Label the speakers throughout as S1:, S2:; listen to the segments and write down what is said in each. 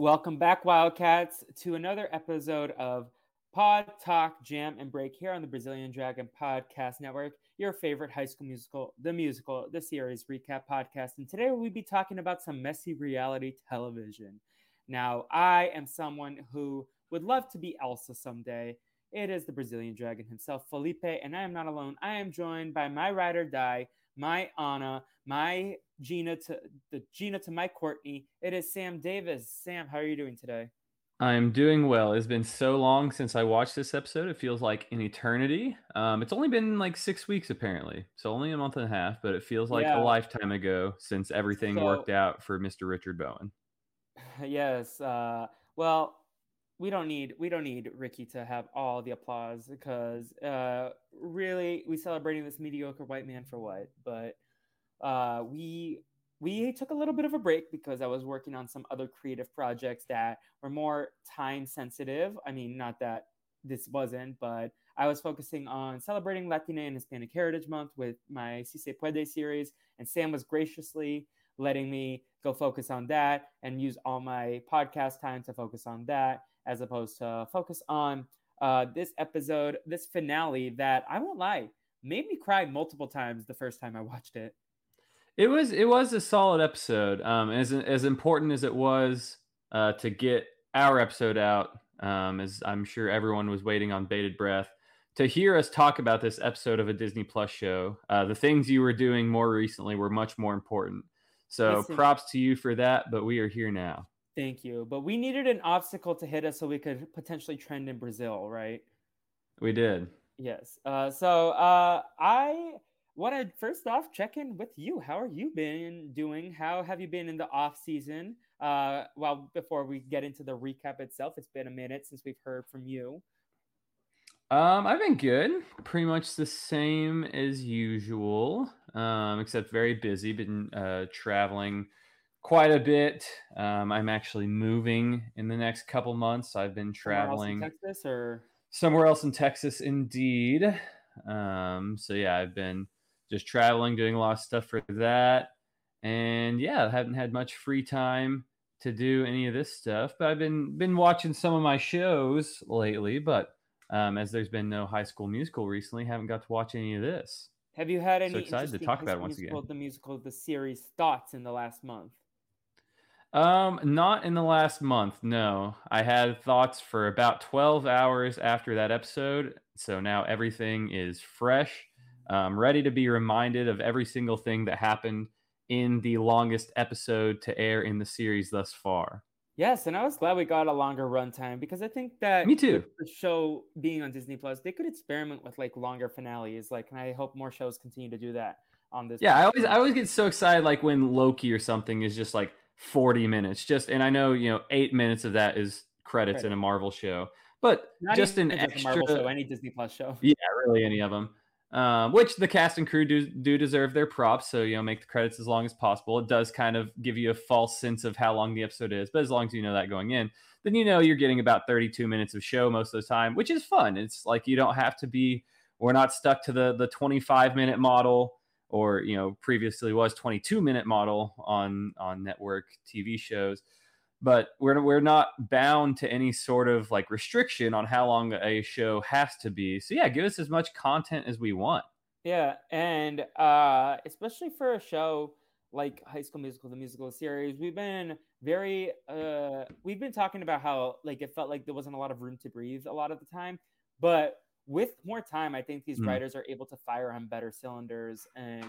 S1: Welcome back, Wildcats, to another episode of Pod Talk Jam and Break here on the Brazilian Dragon Podcast Network, your favorite high school musical, the musical, the series recap podcast. And today we'll be talking about some messy reality television. Now, I am someone who would love to be Elsa someday. It is the Brazilian Dragon himself, Felipe, and I am not alone. I am joined by my ride or die, my Anna, my Gina to the Gina to my Kourtney. It is Sam Davis. Sam, how are you doing today?
S2: I'm doing well. It's been so long since I watched this episode. It feels like an eternity. Um, it's only been like six weeks, apparently. So only a month and a half, but it feels like yeah. a lifetime ago since everything so, worked out for Mr. Richard Bowen.
S1: Yes. Uh, well, we don't need we don't need Ricky to have all the applause because uh, really we celebrating this mediocre white man for what? But uh, we we took a little bit of a break because I was working on some other creative projects that were more time sensitive. I mean, not that this wasn't, but I was focusing on celebrating Latina and Hispanic Heritage Month with my Si Se Puede series, and Sam was graciously letting me go focus on that and use all my podcast time to focus on that as opposed to focus on uh, this episode, this finale that I won't lie, made me cry multiple times the first time I watched it.
S2: It was it was a solid episode. Um, as as important as it was uh, to get our episode out, um, as I'm sure everyone was waiting on bated breath to hear us talk about this episode of a Disney Plus show. Uh, the things you were doing more recently were much more important. So Listen, props to you for that. But we are here now.
S1: Thank you. But we needed an obstacle to hit us so we could potentially trend in Brazil, right?
S2: We did.
S1: Yes. Uh, so uh, I want to first off check in with you. How are you been doing? How have you been in the off season? Uh, well, before we get into the recap itself, it's been a minute since we've heard from you.
S2: Um, I've been good. Pretty much the same as usual, um, except very busy. Been uh, traveling quite a bit. Um, I'm actually moving in the next couple months. I've been traveling
S1: Texas or
S2: somewhere else in Texas, indeed. Um, so yeah, I've been just traveling, doing a lot of stuff for that, and yeah, I haven't had much free time to do any of this stuff. But I've been been watching some of my shows lately. But um, as there's been no High School Musical recently, haven't got to watch any of this.
S1: Have you had any so excited to talk about it once musical, again? The musical, the series thoughts in the last month?
S2: Um, not in the last month. No, I had thoughts for about 12 hours after that episode. So now everything is fresh. I'm ready to be reminded of every single thing that happened in the longest episode to air in the series thus far.
S1: Yes, and I was glad we got a longer runtime because I think that
S2: me too.
S1: The show being on Disney Plus, they could experiment with like longer finales. Like, and I hope more shows continue to do that on this.
S2: Yeah, I always I always get so excited like when Loki or something is just like 40 minutes. Just and I know you know eight minutes of that is credits right. in a Marvel show, but Not just an extra Marvel
S1: show, any Disney Plus show.
S2: Yeah, really any of them. Um, which the cast and crew do do deserve their props. So you know, make the credits as long as possible. It does kind of give you a false sense of how long the episode is, but as long as you know that going in, then you know you're getting about 32 minutes of show most of the time, which is fun. It's like you don't have to be. We're not stuck to the the 25 minute model or you know previously was 22 minute model on on network TV shows but we're we're not bound to any sort of like restriction on how long a show has to be. So yeah give us as much content as we want.
S1: Yeah and uh especially for a show like high school musical the musical series we've been very uh we've been talking about how like it felt like there wasn't a lot of room to breathe a lot of the time. But with more time, I think these mm. writers are able to fire on better cylinders and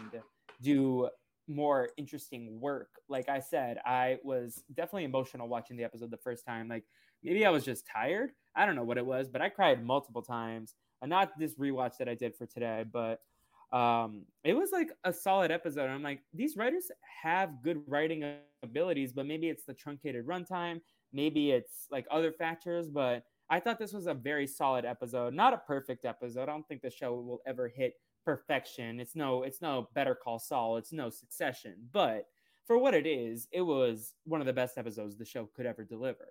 S1: do more interesting work. Like I said, I was definitely emotional watching the episode the first time. Like maybe I was just tired. I don't know what it was, but I cried multiple times. And not this rewatch that I did for today, but um, it was like a solid episode. I'm like, these writers have good writing abilities, but maybe it's the truncated runtime, maybe it's like other factors, but I thought this was a very solid episode. Not a perfect episode. I don't think the show will ever hit perfection. It's no it's no Better Call Saul. It's no Succession. But for what it is, it was one of the best episodes the show could ever deliver.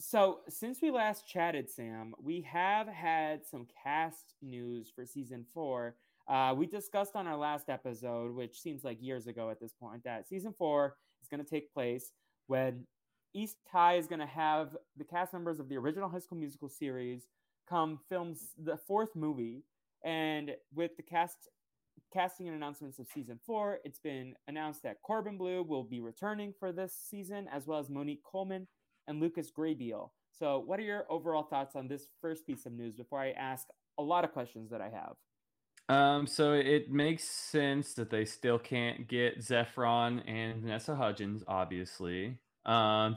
S1: So, since we last chatted, Sam, we have had some cast news for season four. Uh, we discussed on our last episode, which seems like years ago at this point, that season four is going to take place when East High is going to have the cast members of the original High School Musical series come film the fourth movie. And with the cast casting and announcements of season four, it's been announced that Corbin Bleu will be returning for this season, as well as Monique Coleman and Lucas Grabeel. So, what are your overall thoughts on this first piece of news before I ask a lot of questions that I have?
S2: Um, so it makes sense that they still can't get Zephron and Vanessa Hudgens, obviously. Um,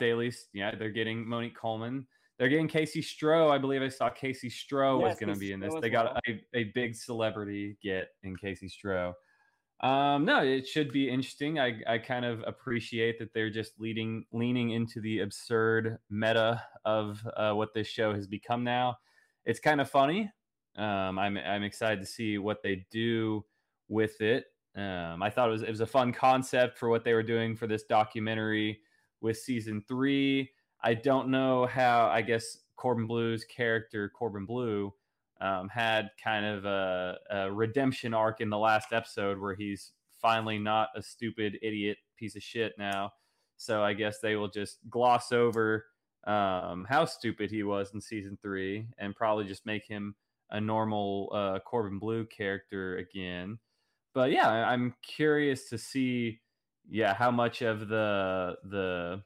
S2: yeah, they're getting Monique Coleman. They're getting Kaycee Stroh. I believe I saw Kaycee Stroh yes, was going to be in this. They got a, a big celebrity get in Kaycee Stroh. Um, no, it should be interesting. I, I kind of appreciate that they're just leading leaning into the absurd meta of uh, what this show has become now. It's kind of funny. Um, I'm I'm excited to see what they do with it. Um, I thought it was it was a fun concept for what they were doing for this documentary with season three. I don't know how. I guess Corbin Bleu's character Corbin Bleu, um, had kind of a, a, redemption arc in the last episode where he's finally not a stupid idiot piece of shit now. So I guess they will just gloss over um, how stupid he was in season three and probably just make him a normal uh, Corbin Bleu character again. But yeah, I'm curious to see, yeah, how much of the the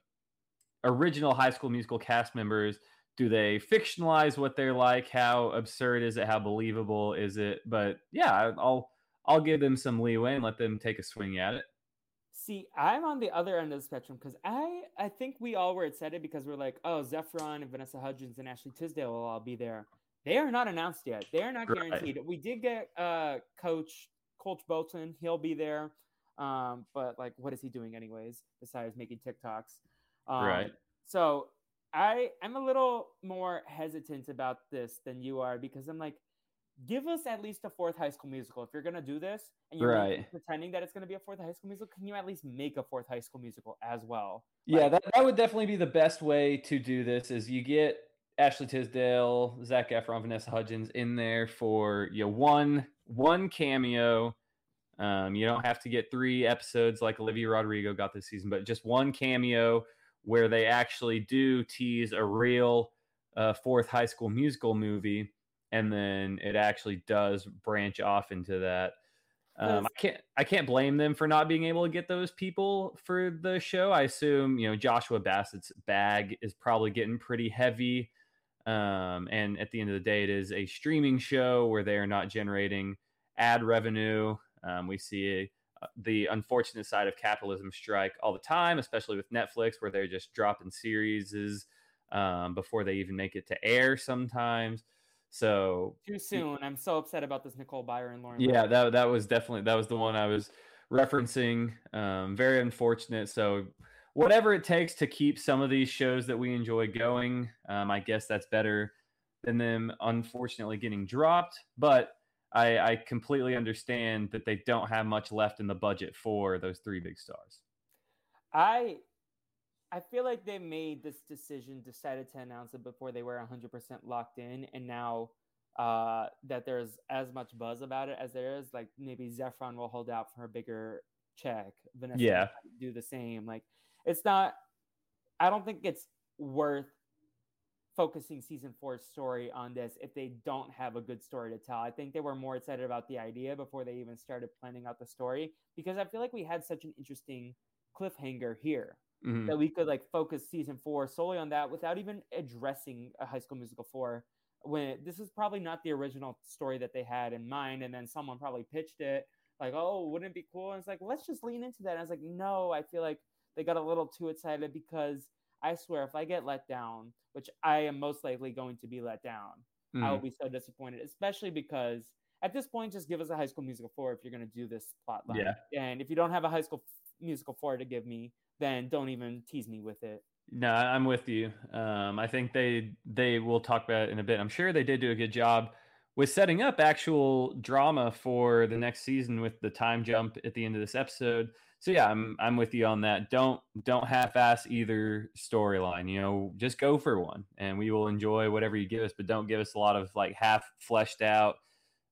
S2: original High School Musical cast members do they fictionalize what they're like? How absurd is it? How believable is it? But yeah i'll i'll give them some leeway and let them take a swing at it.
S1: See i'm on the other end of the spectrum because i i think we all were excited because we're like oh zephron and vanessa hudgens and ashley tisdale will all be there. They are not announced yet. They are not guaranteed. Right. we did get uh coach coach bolton. He'll be there um but like what is he doing anyways besides making tiktoks um, right so I I'm a little more hesitant about this than you are because I'm like, give us at least a fourth High School Musical if you're gonna do this and you're right. pretending that it's gonna be a fourth High School Musical. Can you at least make a fourth High School Musical as well?
S2: Yeah, that, that would definitely be the best way to do this. Is you get Ashley Tisdale, Zac Efron, Vanessa Hudgens in there for you know, one one cameo. Um, you don't have to get three episodes like Olivia Rodrigo got this season, but just one cameo where they actually do tease a real uh, fourth high school musical movie and then it actually does branch off into that um, I can't I can't blame them for not being able to get those people for the show. I assume you know Joshua Bassett's bag is probably getting pretty heavy, um, and at the end of the day, it is a streaming show where they are not generating ad revenue. Um, we see a, the unfortunate side of capitalism strike all the time, especially with Netflix, where they're just dropping series um, before they even make it to air sometimes. So
S1: too soon. I'm so upset about this Nicole Byer and Lauren.
S2: Yeah, that that was definitely that was the one I was referencing. Um, very unfortunate. So whatever it takes to keep some of these shows that we enjoy going, um, I guess that's better than them unfortunately getting dropped. But I, I completely understand that they don't have much left in the budget for those three big stars.
S1: I I feel like they made this decision, decided to announce it before they were 100% locked in, and now uh, that there's as much buzz about it as there is, like maybe Zephron will hold out for a bigger check. Vanessa yeah, do the same. Like it's not. I don't think it's worth focusing season four's story on this if they don't have a good story to tell. I think they were more excited about the idea before they even started planning out the story because I feel like we had such an interesting cliffhanger here mm-hmm. that we could like focus season four solely on that without even addressing a high school musical four when this is probably not the original story that they had in mind and then someone probably pitched it like oh wouldn't it be cool and it's like let's just lean into that and i was like no i feel like they got a little too excited because I swear, if I get let down, which I am most likely going to be let down, mm. I will mm. be so disappointed, especially because at this point, just give us a high school musical four if you're going to do this plot line. Yeah. And if you don't have a high school musical four to give me, then don't even tease me with it.
S2: No, I'm with you. Um, I think they they will talk about it in a bit. I'm sure they did do a good job with setting up actual drama for the next season with the time jump at the end of this episode. So yeah, I'm I'm with you on that. Don't don't half-ass either storyline. You know, just go for one, and we will enjoy whatever you give us. But don't give us a lot of like half fleshed out,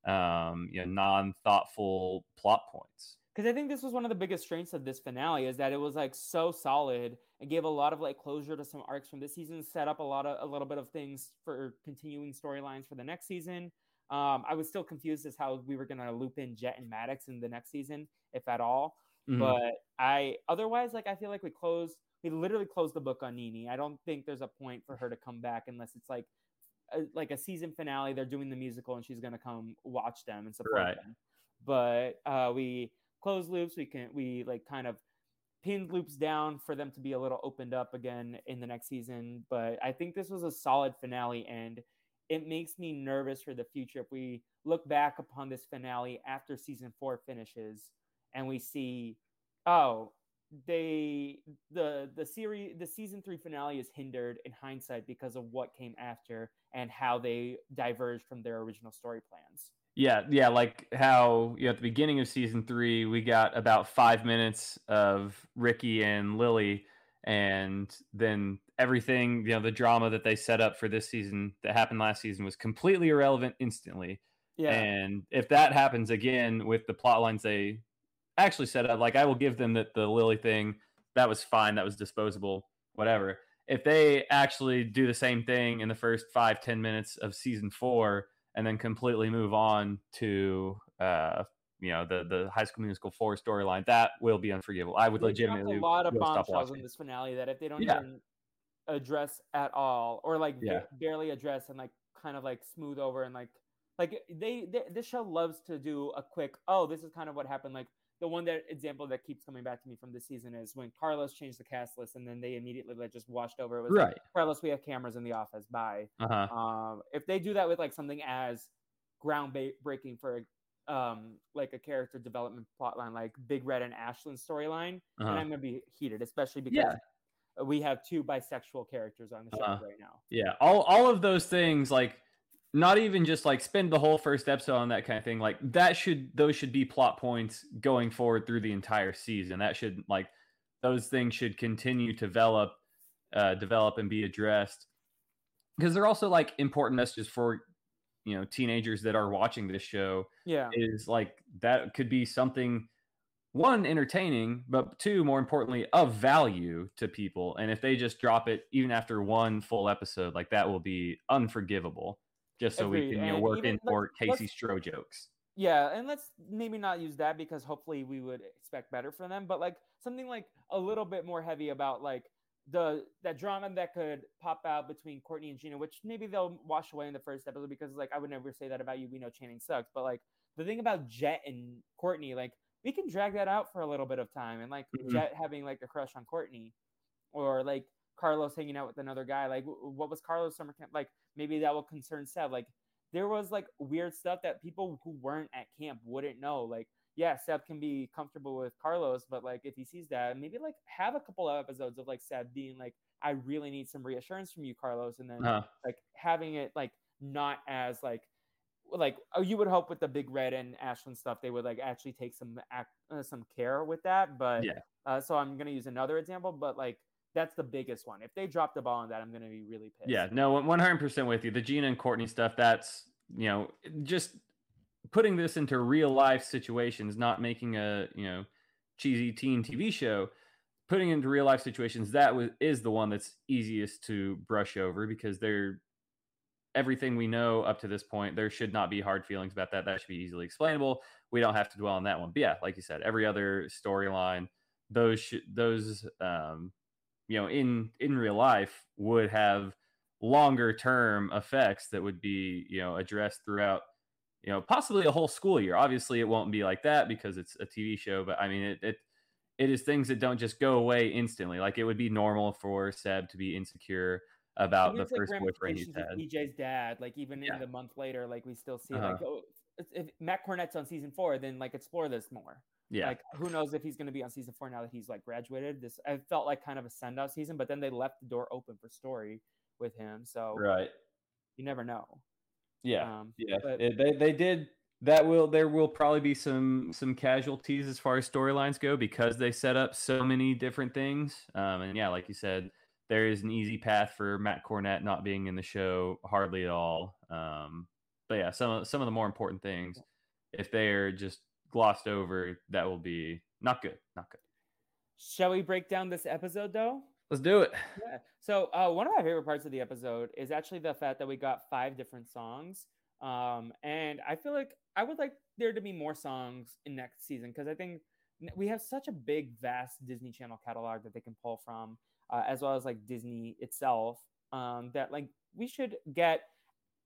S2: um, you know, non-thoughtful plot points.
S1: Because I think this was one of the biggest strengths of this finale is that it was like so solid and gave a lot of like closure to some arcs from this season, set up a lot of a little bit of things for continuing storylines for the next season. Um, I was still confused as how we were going to loop in Jet and Maddox in the next season, if at all. Mm-hmm. But I otherwise like I feel like we closed we literally closed the book on Nini. I don't think there's a point for her to come back unless it's like a, like a season finale. They're doing the musical and she's gonna come watch them and support right. them. But uh, we close loops. We can we like kind of pinned loops down for them to be a little opened up again in the next season. But I think this was a solid finale and it makes me nervous for the future if we look back upon this finale after season four finishes and we see, oh, they the the series the season three finale is hindered in hindsight because of what came after and how they diverged from their original story plans.
S2: Yeah, yeah, like how you know, at the beginning of season three, we got about five minutes of Ricky and Lily, and then everything, you know, the drama that they set up for this season that happened last season was completely irrelevant instantly. Yeah. And if that happens again with the plot lines they actually set up. Like I will give them that the Lily thing that was fine, that was disposable, whatever. If they actually do the same thing in the first five ten minutes of season four and then completely move on to uh, you know the the High School Musical four storyline, that will be unforgivable. I would they legitimately
S1: a lot of bombshells in this finale that if they don't yeah. even address at all or like yeah. barely address and like kind of like smooth over and like like they, they this show loves to do a quick oh this is kind of what happened like the one that example that keeps coming back to me from this season is when Carlos changed the cast list and then they immediately like just washed over. It was right. Like, Carlos, we have cameras in the office. Bye. Uh-huh. Um, if they do that with like something as groundbreaking for um like a character development plotline like Big Red and Ashlyn's storyline, uh-huh. and I'm gonna be heated, especially because yeah. we have two bisexual characters on the show uh-huh. right now.
S2: Yeah, all all of those things like not even just like spend the whole first episode on that kind of thing like that should those should be plot points going forward through the entire season that should like those things should continue to develop uh, develop and be addressed because they're also like important messages for you know teenagers that are watching this show
S1: yeah
S2: is like that could be something one entertaining but two more importantly of value to people and if they just drop it even after one full episode like that will be unforgivable just so Agreed. we can you know, work in more Kaycee Stroh jokes.
S1: Yeah, and let's maybe not use that because hopefully we would expect better from them, but like something like a little bit more heavy about like the that drama that could pop out between Kourtney and Gina, which maybe they'll wash away in the first episode because like I would never say that about you. We know Channing sucks, but like the thing about Jet and Kourtney, like we can drag that out for a little bit of time, and like mm-hmm. Jet having like a crush on Kourtney, or like Carlos hanging out with another guy. Like, what was Carlos summer camp? Like, maybe that will concern Seb. Like, there was like weird stuff that people who weren't at camp wouldn't know. Like, yeah, Seb can be comfortable with Carlos, but like if he sees that, maybe like have a couple of episodes of like Seb being like, I really need some reassurance from you, Carlos, and then uh-huh. like having it like not as like like oh, you would hope with the big red and Ashlyn stuff they would like actually take some act, uh, some care with that but yeah uh, so I'm gonna use another example but like that's the biggest one. If they drop the ball on that, I'm going to be really pissed.
S2: Yeah, no, 100% with you. The Gina and Kourtney stuff, that's, you know, just putting this into real life situations, not making a, you know, cheesy teen TV show, putting into real life situations, that was, is the one that's easiest to brush over because they're everything we know up to this point. There should not be hard feelings about that. That should be easily explainable. We don't have to dwell on that one. But yeah, like you said, every other storyline, those should, those, um, you know in in real life would have longer term effects that would be you know addressed throughout you know possibly a whole school year obviously it won't be like that because it's a tv show but i mean it it, it is things that don't just go away instantly like it would be normal for seb to be insecure about the first boyfriend he's had
S1: EJ's dad like even yeah. in the month later like we still see uh-huh. like oh if matt cornett's on season four then like explore this more
S2: Yeah.
S1: Like who knows if he's going to be on season four now that he's like graduated. This I felt like kind of a send out season, but then they left the door open for story with him, so
S2: right.
S1: you never know.
S2: Yeah.
S1: Um,
S2: yeah.
S1: but-
S2: It- they they did that will there will probably be some some casualties as far as storylines go because they set up so many different things. Um, and yeah, like you said, there is an easy path for Matt Cornett not being in the show hardly at all. Um, but yeah, some of some of the more important things, if they're just glossed over, that will be not good. Not good.
S1: Shall we break down this episode though?
S2: Let's do it.
S1: Yeah. So uh, one of my favorite parts of the episode is actually the fact that we got five different songs. Um, and I feel like I would like there to be more songs in next season because I think we have such a big, vast Disney Channel catalog that they can pull from, uh, as well as like Disney itself. Um, that like we should get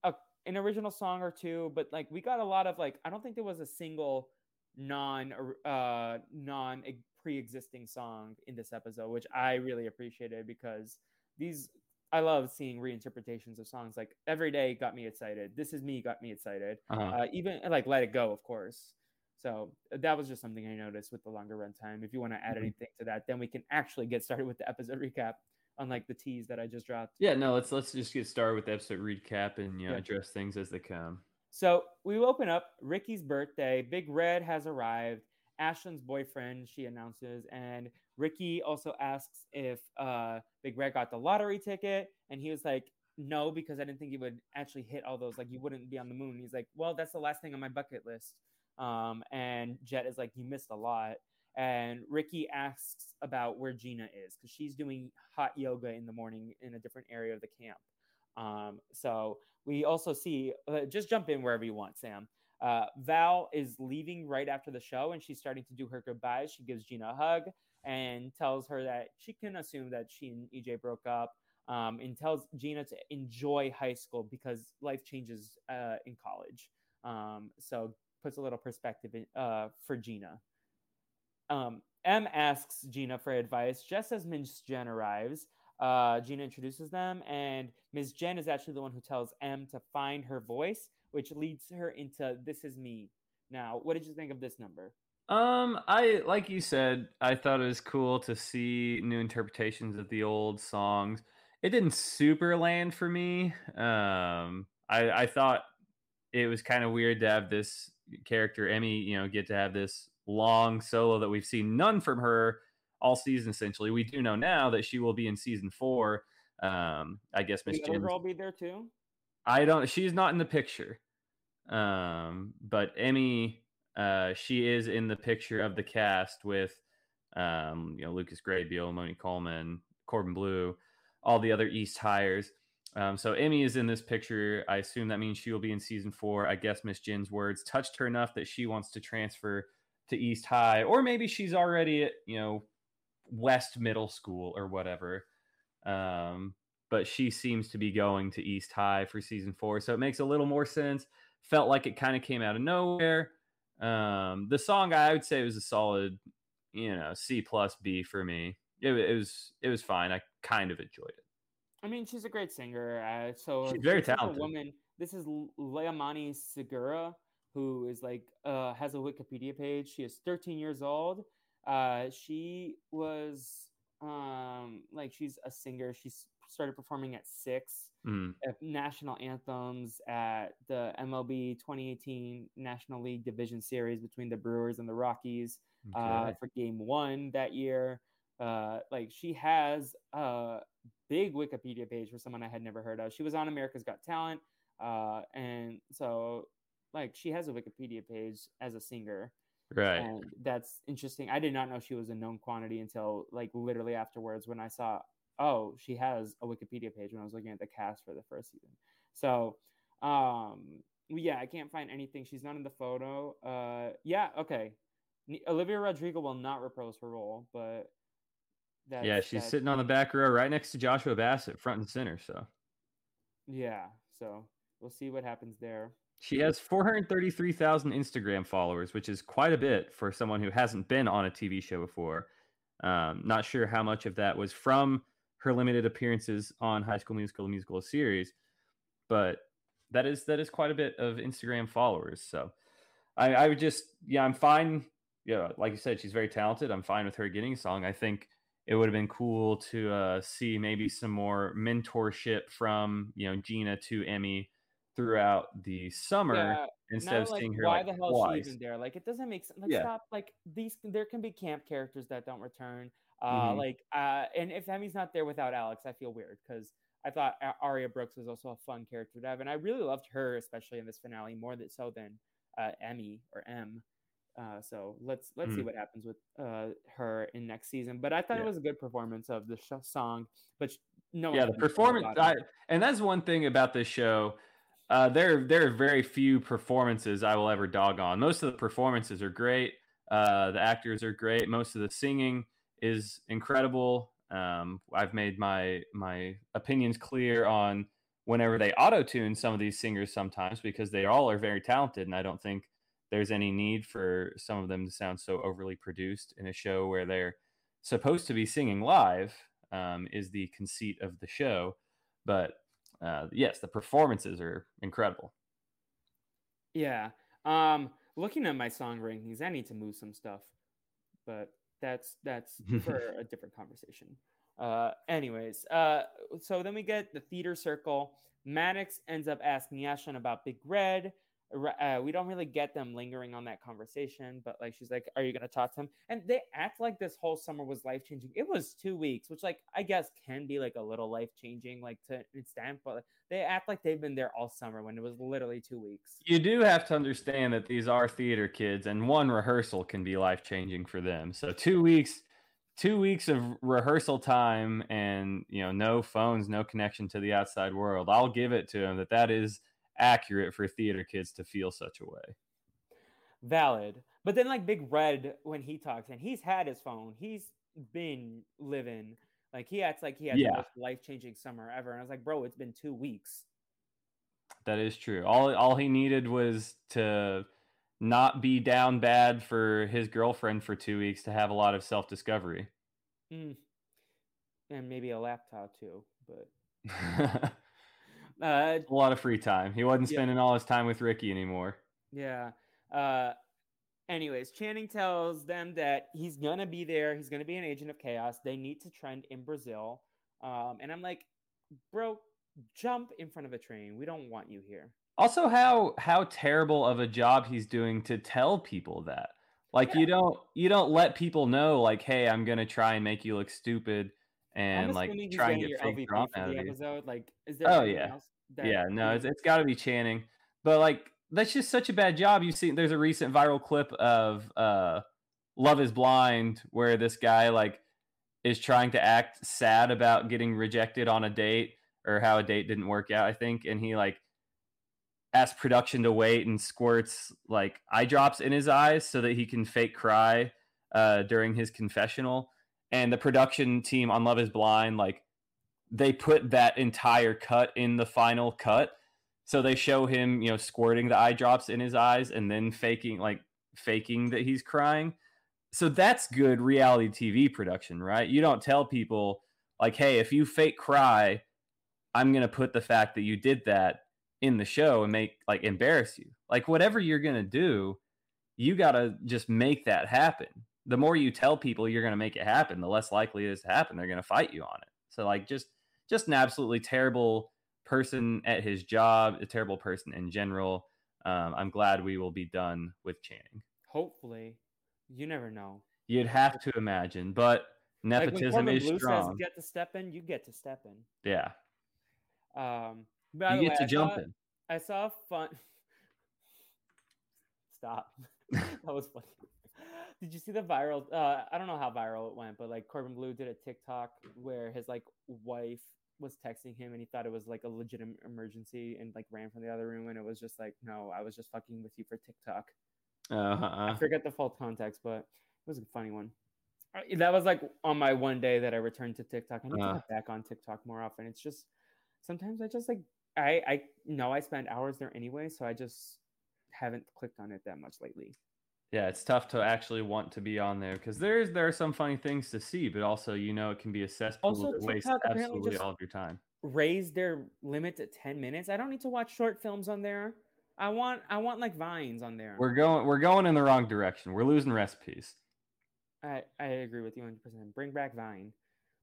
S1: a an original song or two, but like we got a lot of like I don't think there was a single non uh non pre-existing song in this episode which i really appreciated because these i love seeing reinterpretations of songs like every day got me excited this is me got me excited
S2: Uh-huh.
S1: uh, even like let it go of course so that was just something i noticed with the longer runtime if you want to add
S2: Mhm.
S1: anything to that then we can actually get started with the episode recap unlike the tease that i just dropped
S2: yeah, no, let's let's just get started with the episode recap and you know
S1: Yeah.
S2: address things as they come.
S1: So we open up Ricky's birthday. Big Red has arrived. Ashlyn's boyfriend, she announces, and Ricky also asks if uh, Big Red got the lottery ticket, and he was like, "No, because I didn't think he would actually hit all those. Like, you wouldn't be on the moon." He's like, "Well, that's the last thing on my bucket list." Um, and Jet is like, "You missed a lot." And Ricky asks about where Gina is because she's doing hot yoga in the morning in a different area of the camp. Um, so we also see, uh, just jump in wherever you want, Sam. Uh, Val is leaving right after the show and she's starting to do her goodbyes. She gives Gina a hug and tells her that she can assume that she and EJ broke up um, and tells Gina to enjoy high school because life changes uh, in college. Um, so puts a little perspective in, uh, for Gina. Um, M asks Gina for advice just as Miss Jen arrives. Uh, Gina introduces them, and Ms. Jen is actually the one who tells M to find her voice, which leads her into "This is me." Now, what did you think of this number?
S2: Um, I like you said, I thought it was cool to see new interpretations of the old songs. It didn't super land for me. Um, I I thought it was kind of weird to have this character Emmy, you know, get to have this long solo that we've seen none from her all season. Essentially, we do know now that she will be in season four. Um, I guess Miss
S1: Will
S2: Jen.
S1: girl be there too?
S2: I don't. She's not in the picture. Um, but Emmy, uh, she is in the picture of the cast with, um, you know, Lucas Grabeel, Moni Coleman, Corbin Bleu, all the other East hires. Um, so Emmy is in this picture. I assume that means she will be in season four. I guess Miss Jen's words touched her enough that she wants to transfer to East High, or maybe she's already at, you know, West Middle School or whatever. Um, but she seems to be going to East High for season four, so it makes a little more sense. Felt like it kind of came out of nowhere. Um, the song I would say was a solid, you know, C plus B for me. It, it was it was fine. I kind of enjoyed it.
S1: I mean, she's a great singer. Uh, so
S2: She's very
S1: this is a
S2: talented.
S1: woman. This is Liamani Segura, who is like uh, has a Wikipedia page. She is 13 years old. Uh, she was um, like she's a singer. She s- started performing at six.
S2: Mm,
S1: at national anthems at the MLB 2018 National League Division Series between the Brewers and the Rockies uh, for Game One that year. Uh, like she has a big Wikipedia page for someone I had never heard of. She was on America's Got Talent, uh, and so like she has a Wikipedia page as a singer,
S2: right.
S1: and that's interesting. I did not know she was a known quantity until like literally afterwards when I saw, oh, she has a Wikipedia page when I was looking at the cast for the first season. So, um, yeah, I can't find anything. She's not in the photo. Uh, yeah, okay. Olivia Rodrigo will not repose her role, but that's,
S2: yeah, she's
S1: that's-
S2: sitting on the back row right next to Joshua Bassett, front and center. So
S1: Yeah, so we'll see what happens there.
S2: she has 433,000 Instagram followers, which is quite a bit for someone who hasn't been on a TV show before. Um, not sure how much of that was from her limited appearances on High School Musical, the musical series, but that is that is quite a bit of Instagram followers. So I, I would just yeah, I'm fine yeah, like you said, she's very talented. I'm fine with her getting a song. I think it would have been cool to uh, see maybe some more mentorship from you know Gina to Emmy throughout the summer
S1: Yeah,
S2: instead of
S1: like
S2: seeing her
S1: why
S2: like
S1: the hell is she
S2: twice.
S1: even there? Like it doesn't make sense. Like
S2: Yeah.
S1: stop. Like these, there can be camp characters that don't return. Uh,
S2: Mhm.
S1: like uh, and if Emmy's not there without Alex, I feel weird because I thought Aria Brooks was also a fun character to have, and I really loved her, especially in this finale, more than so than uh, Emmy or M. Uh, so let's let's see
S2: Mm.
S1: what happens with uh, her in next season. But I thought
S2: Yeah.
S1: it was a good performance of the sh- song. But sh- no,
S2: yeah, the performance, I, and that's one thing about this show. Uh, there, there are very few performances I will ever dog on. Most of the performances are great. Uh, the actors are great. Most of the singing is incredible. Um, I've made my my opinions clear on whenever they auto tune some of these singers sometimes because they all are very talented, and I don't think there's any need for some of them to sound so overly produced in a show where they're supposed to be singing live. Um, is the conceit of the show, but uh, yes, the performances are incredible.
S1: Yeah. Um, looking at my song rankings, I need to move some stuff, but that's that's for a different conversation. Uh, anyways, uh, so then we get the theater circle. Maddox ends up asking Ashlyn about Big Red. Uh, we don't really get them lingering on that conversation, but like she's like, "Are you gonna talk to him?" And they act like this whole summer was life changing. It was two weeks, which like I guess can be like a little life changing, like to an extent, but they act like they've been there all summer when it was literally two weeks.
S2: You do have to understand that these are theater kids, and one rehearsal can be life changing for them. So two weeks, two weeks of rehearsal time, and you know, no phones, no connection to the outside world. I'll give it to them that that is accurate for theater kids to feel such a way.
S1: valid. But then like Big Red when he talks and he's had his phone, he's been living like he acts like he had
S2: Yeah.
S1: the most life changing summer ever. And I was like, bro, it's been two weeks.
S2: That is true. All all he needed was to not be down bad for his girlfriend for two weeks to have a lot of self discovery.
S1: Mm. And maybe a laptop too. But
S2: a
S1: uh
S2: lot of free time. He wasn't
S1: Yeah.
S2: spending all his time with Ricky anymore.
S1: yeah. Uh anyways, Channing tells them that he's gonna be there, he's gonna be an agent of chaos. They need to trend in Brazil. Um, and I'm like, bro, jump in front of a train. We don't want you here.
S2: Also, how how terrible of a job he's doing to tell people that. Like you don't you don't let people know like, hey, I'm gonna try and make you look stupid and like try and get
S1: your
S2: fake
S1: LVP
S2: drama
S1: for
S2: out
S1: the
S2: of
S1: episode. Like, is there
S2: Oh, yeah. Yeah, no, it's, it's got to be Channing. But like, that's just such a bad job. You've seen there's a recent viral clip of uh, Love Is Blind where this guy like is trying to act sad about getting rejected on a date or how a date didn't work out. I think, and he like asks production to wait and squirts like eye drops in his eyes so that he can fake cry uh, during his confessional. And the production team on Love Is Blind like they put that entire cut in the final cut. So they show him, you know, squirting the eye drops in his eyes and then faking like faking that he's crying. So that's good reality TV production, right? You don't tell people like, "Hey, if you fake cry, I'm going to put the fact that you did that in the show and make like embarrass you." Like whatever you're going to do, you got to just make that happen. The more you tell people you're going to make it happen, the less likely it is to happen. They're going to fight you on it. So like just just an absolutely terrible person at his job, a terrible person in general. Um, I'm glad we will be done with Channing.
S1: hopefully, you never know.
S2: You'd have to imagine, but nepotism
S1: Corbin
S2: is
S1: Blue says get to step in, you get to step in.
S2: yeah,
S1: Um, by
S2: you
S1: the
S2: get
S1: way,
S2: to
S1: I
S2: jump
S1: saw,
S2: in.
S1: I saw a fun. Stop. that was funny. Did you see the viral? Uh, I don't know how viral it went, but like Corbin Bleu did a TikTok where his like wife was texting him and he thought it was like a legitimate emergency and like ran from the other room and it was just like, no, I was just fucking with you for TikTok. I
S2: Uh-huh.
S1: forget the full context, but it was a funny one. Uh, That was like on my one day that I returned to TikTok. I need to
S2: Uh.
S1: get back on TikTok more often. It's just sometimes I just like I I know I spend hours there anyway, so I just haven't clicked on it that much lately.
S2: Yeah, it's tough to actually want to be on there because there's there are some funny things to see, but also you know it can be a cesspool
S1: Also,
S2: that wastes absolutely
S1: just-
S2: all of your time.
S1: Raise their limit to 10 minutes. I don't need to watch short films on there. I want I want like vines on there.
S2: We're going we're going in the wrong direction. We're losing recipes.
S1: I, I agree with you 100%. Bring back Vine.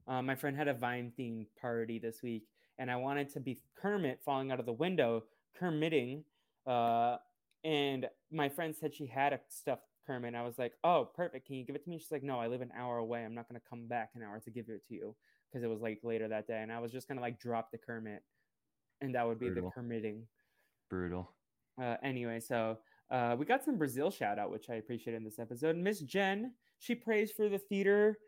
S1: Uh, my friend had a Vine themed party this week, and I wanted to be Kermit falling out of the window, Kermitting. Uh, and my friend said she had a stuffed Kermit. I was like, oh, perfect. Can you give it to me? She's like, no, I live an hour away. I'm not going to come back an hour to give it to you because it was like later that day. And I was just going to like drop the Kermit, and that would be
S2: Brutal.
S1: the Kermitting.
S2: Brutal.
S1: Uh, anyway, so uh, we got some Brazil shout out, which I appreciate in this episode. Miss Jen, she prays for the theater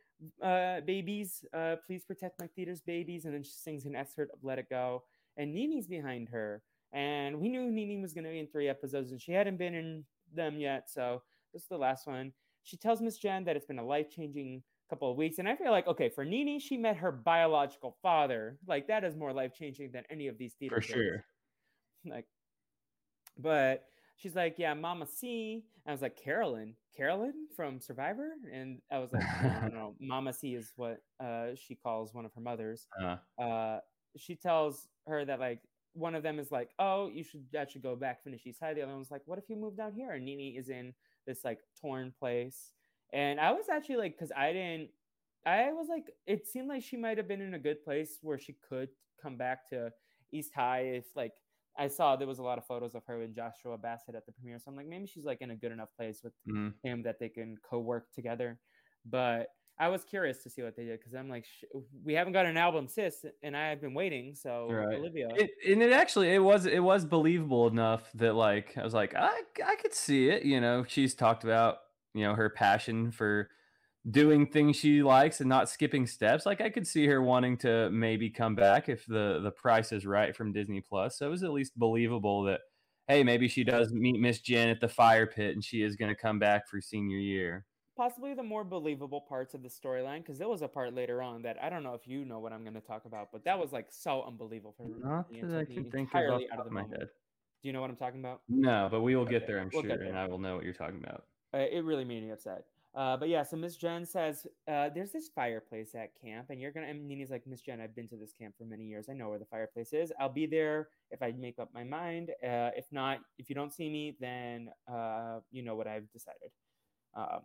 S1: uh, babies. Uh, Please protect my theater's babies. And then she sings an excerpt of Let It Go. And Nini's behind her. And we knew Nini was going to be in three episodes, and she hadn't been in them yet. So this is the last one. She tells Miss Jen that it's been a life changing couple of weeks. And I feel like, okay, for Nini, she met her biological father. Like, that is more life changing than any of these theater
S2: For sure.
S1: Like, but she's like, yeah, Mama C. I was like, Carolyn, Carolyn from Survivor, and I was like, no, no, no. Mama C is what uh, she calls one of her mothers.
S2: Uh,
S1: Uh, she tells her that like one of them is like, oh, you should actually go back finish East High. The other one's like, what if you move down here? And Nini is in this like torn place, and I was actually like, because I didn't. I was like, it seemed like she might have been in a good place where she could come back to East High if like I saw there was a lot of photos of her and Joshua Bassett at the premiere. So I'm like, maybe she's like in a good enough place with
S2: mhm.
S1: him that they can co-work together. But I was curious to see what they did because I'm like, sh- we haven't got an album, sis, and I've been waiting. So
S2: Right.
S1: Olivia,
S2: It, and it actually it was it was believable enough that like I was like I I could see it. You know, she's talked about you know her passion for doing things she likes and not skipping steps. Like I could see her wanting to maybe come back if the the price is right from Disney Plus. So it was at least believable that hey maybe she does meet Miss Jen at the fire pit and she is going to come back for senior year.
S1: Possibly the more believable parts of the storyline because there was a part later on that I don't know if you know what I'm going to talk about, but that was like so unbelievable for
S2: Not
S1: me.
S2: that I can think
S1: entirely out of the
S2: my
S1: moment.
S2: head.
S1: Do you know what I'm talking about?
S2: No, but we will get there, I'm
S1: we'll
S2: sure,
S1: there.
S2: and I will know what you're talking about.
S1: Uh, it really made me upset. Uh, but yeah, so Miss Jen says uh, there's this fireplace at camp, and you're gonna. And Nini's like, Miss Jen, I've been to this camp for many years. I know where the fireplace is. I'll be there if I make up my mind. Uh, if not, if you don't see me, then uh, you know what I've decided. Um,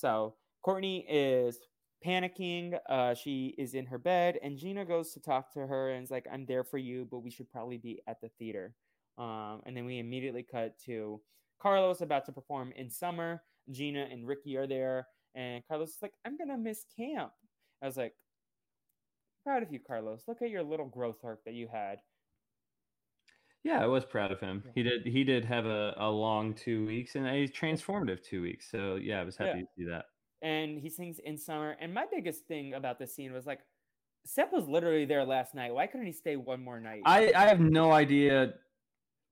S1: so Kourtney is panicking. Uh, she is in her bed, and Gina goes to talk to her and is like, "I'm there for you, but we should probably be at the theater." Um, and then we immediately cut to Carlos about to perform in summer. Gina and Ricky are there, and Carlos is like, "I'm gonna miss camp." I was like, "Proud of you, Carlos. Look at your little growth arc that you had."
S2: Yeah, I was proud of him. He did he did have a, a long two weeks and a transformative two weeks. So yeah, I was happy
S1: Yeah.
S2: to see that.
S1: And he sings in summer. And my biggest thing about this scene was like, Seb was literally there last night. Why couldn't he stay one more night?
S2: I, I have no idea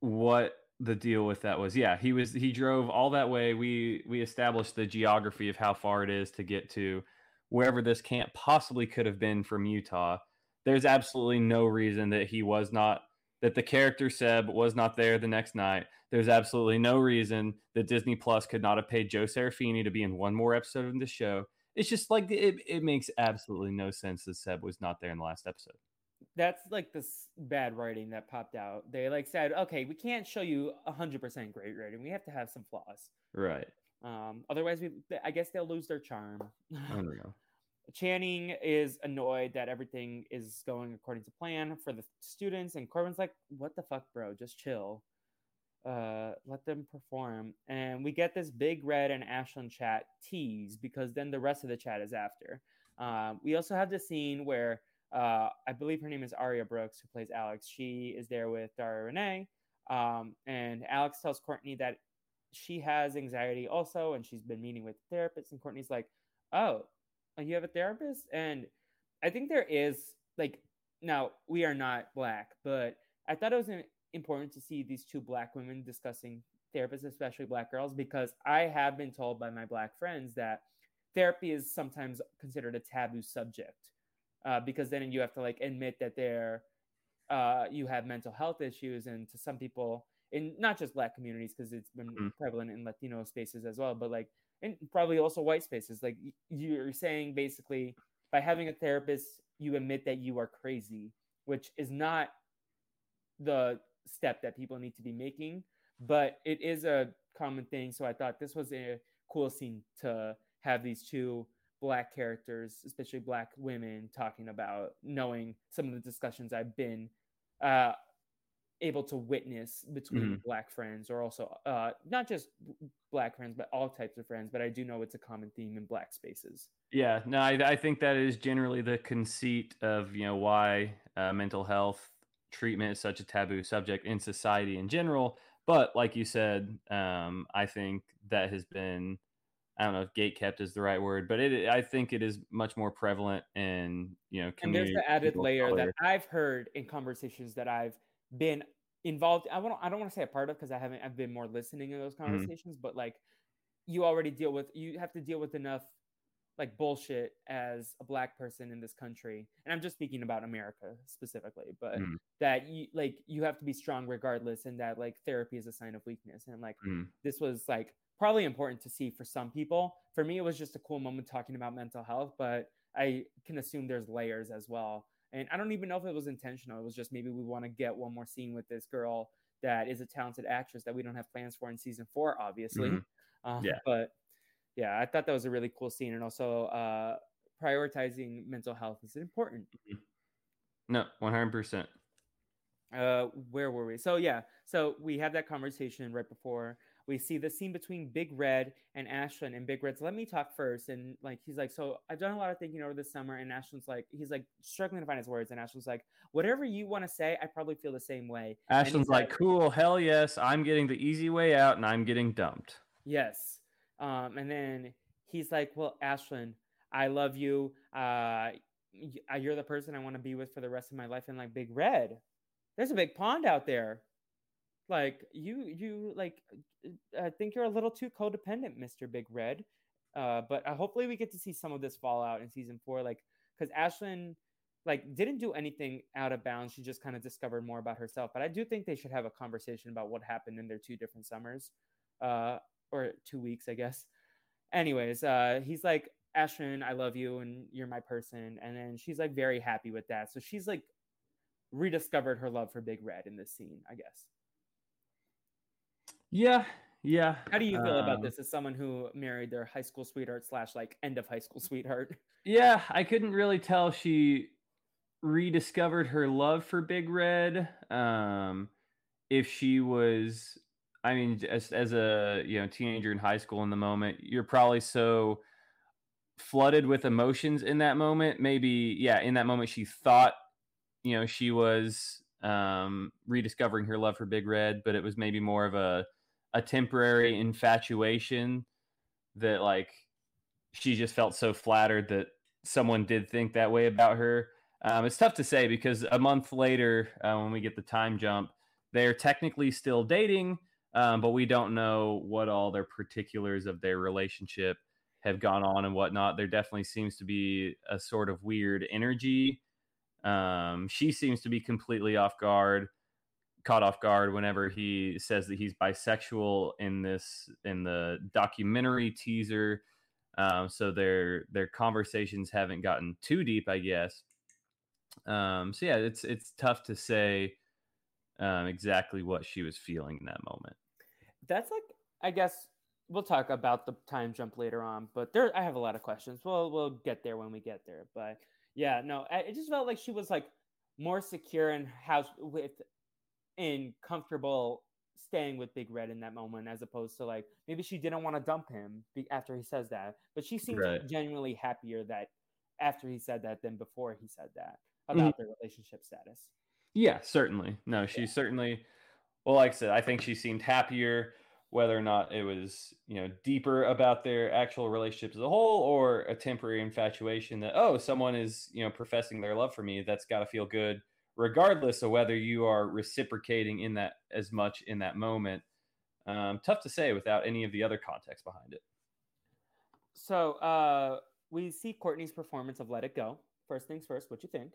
S2: what the deal with that was. Yeah, he was he drove all that way. We we established the geography of how far it is to get to wherever this camp possibly could have been from Utah. There's absolutely no reason that he was not that the character Seb was not there the next night. There's absolutely no reason that Disney Plus could not have paid Joe Serafini to be in one more episode of the show. It's just like it, it makes absolutely no sense that Seb was not there in the last episode.
S1: That's like this bad writing that popped out. They like said, okay, we can't show you a hundred percent great writing. We have to have some flaws.
S2: Right.
S1: Um, otherwise, we I guess they'll lose their charm.
S2: I don't know.
S1: Channing is annoyed that everything is going according to plan for the students, and Corbin's like, "What the fuck, bro? Just chill. Uh, let them perform." And we get this big red and Ashlyn chat tease because then the rest of the chat is after. Um, we also have the scene where uh, I believe her name is Aria Brooks, who plays Alex. She is there with Dara Renee, um, and Alex tells Kourtney that she has anxiety also, and she's been meeting with therapists. And Kourtney's like, "Oh, uh, you have a therapist and i think there is like now we are not black but i thought it was important to see these two black women discussing therapists especially black girls because i have been told by my black friends that therapy is sometimes considered a taboo subject uh, because then you have to like admit that they're uh, you have mental health issues and to some people in not just black communities because it's been
S2: Mhm.
S1: prevalent in latino spaces as well but like and probably also white spaces. Like you're saying, basically, by having a therapist, you admit that you are crazy, which is not the step that people need to be making. but it is a common thing. So I thought this was a cool scene to have these two black characters, especially black women, talking about knowing some of the discussions I've been uh, able to witness between mm-hmm. black friends, or also uh, not just black friends, but all types of friends. But I do know it's a common theme in black spaces.
S2: Yeah, no, I, I think that is generally the conceit of you know why uh, mental health treatment is such a taboo subject in society in general. But like you said, um, I think that has been I don't know if gate kept is the right word, but it I think it is much more prevalent in you know
S1: And there's the added layer that I've heard in conversations that I've been involved. I want I don't want to say a part of because I haven't I've been more listening in those mm-hmm. conversations, mm-hmm. but like you already deal with you have to deal with enough like bullshit as a black person in this country and i'm just speaking about america specifically but mm. that you like you have to be strong regardless and that like therapy is a sign of weakness and like mm. this was like probably important to see for some people. For me, it was just a cool moment talking about mental health, but I can assume there's layers as well. And I don't even know if it was intentional. It was just maybe we want to get one more scene with this girl that is a talented actress that we don't have plans for in season four, obviously. Mm-hmm. Uh, yeah. But yeah, I thought that was a really cool scene. And also, uh, prioritizing mental health is important.
S2: Mm-hmm. No, 100%.
S1: Uh, where were we? So, yeah. So we had that conversation right before we see the scene between Big Red and Ashlyn. And Big Red's, let me talk first. And like, he's like, so I've done a lot of thinking over the summer. And Ashlyn's like, he's like struggling to find his words. And Ashlyn's like, whatever you want to say, I probably feel the same way.
S2: Ashlyn's like, like, cool, hell yes, I'm getting the easy way out and I'm getting dumped.
S1: Yes. Um, and then he's like, well, Ashlyn, I love you. Uh, you're the person I want to be with for the rest of my life. And like, Big Red, there's a big pond out there like you you like uh, i think you're a little too codependent mr big red. Uh, but uh, hopefully we get to see some of this fallout in season four like because ashlyn like didn't do anything out of bounds. She just kind of discovered more about herself. But i do think they should have a conversation about what happened in their two different summers uh, or two weeks i guess. Anyways uh, he's like ashlyn i love you and you're my person. And then she's like very happy with that. So she's like rediscovered her love for big red in this scene i guess
S2: yeah, yeah.
S1: How do you feel um, about this as someone who married their high school sweetheart slash like end of high school sweetheart?
S2: Yeah, I couldn't really tell she rediscovered her love for Big Red. Um, if she was, I mean, as as a you know teenager in high school in the moment, you're probably so flooded with emotions in that moment. Maybe, yeah, in that moment she thought, you know, she was um rediscovering her love for Big Red, but it was maybe more of a a temporary infatuation that like she just felt so flattered that someone did think that way about her. Um, it's tough to say because a month later, uh, when we get the time jump, they're technically still dating, um, but we don't know what all their particulars of their relationship have gone on and whatnot. There definitely seems to be a sort of weird energy. Um, she seems to be completely off guard caught off guard whenever he says that he's bisexual in this in the documentary teaser. Um, so their their conversations haven't gotten too deep, I guess. Um, so yeah, it's it's tough to say um, exactly what she was feeling in that moment.
S1: That's like, I guess we'll talk about the time jump later on, but there I have a lot of questions. We'll we'll get there when we get there. But yeah, no, it just felt like she was like more secure in how with and comfortable staying with Big Red in that moment, as opposed to like maybe she didn't want to dump him after he says that, but she seems right. genuinely happier that after he said that than before he said that about mm-hmm. their relationship status.
S2: Yeah, certainly. No, she yeah. certainly. Well, like I said, I think she seemed happier. Whether or not it was, you know, deeper about their actual relationship as a whole, or a temporary infatuation that oh, someone is, you know, professing their love for me. That's got to feel good regardless of whether you are reciprocating in that as much in that moment. Um, tough to say without any of the other context behind it.
S1: So uh, we see Kourtney's performance of "Let It Go." First things first, what you think?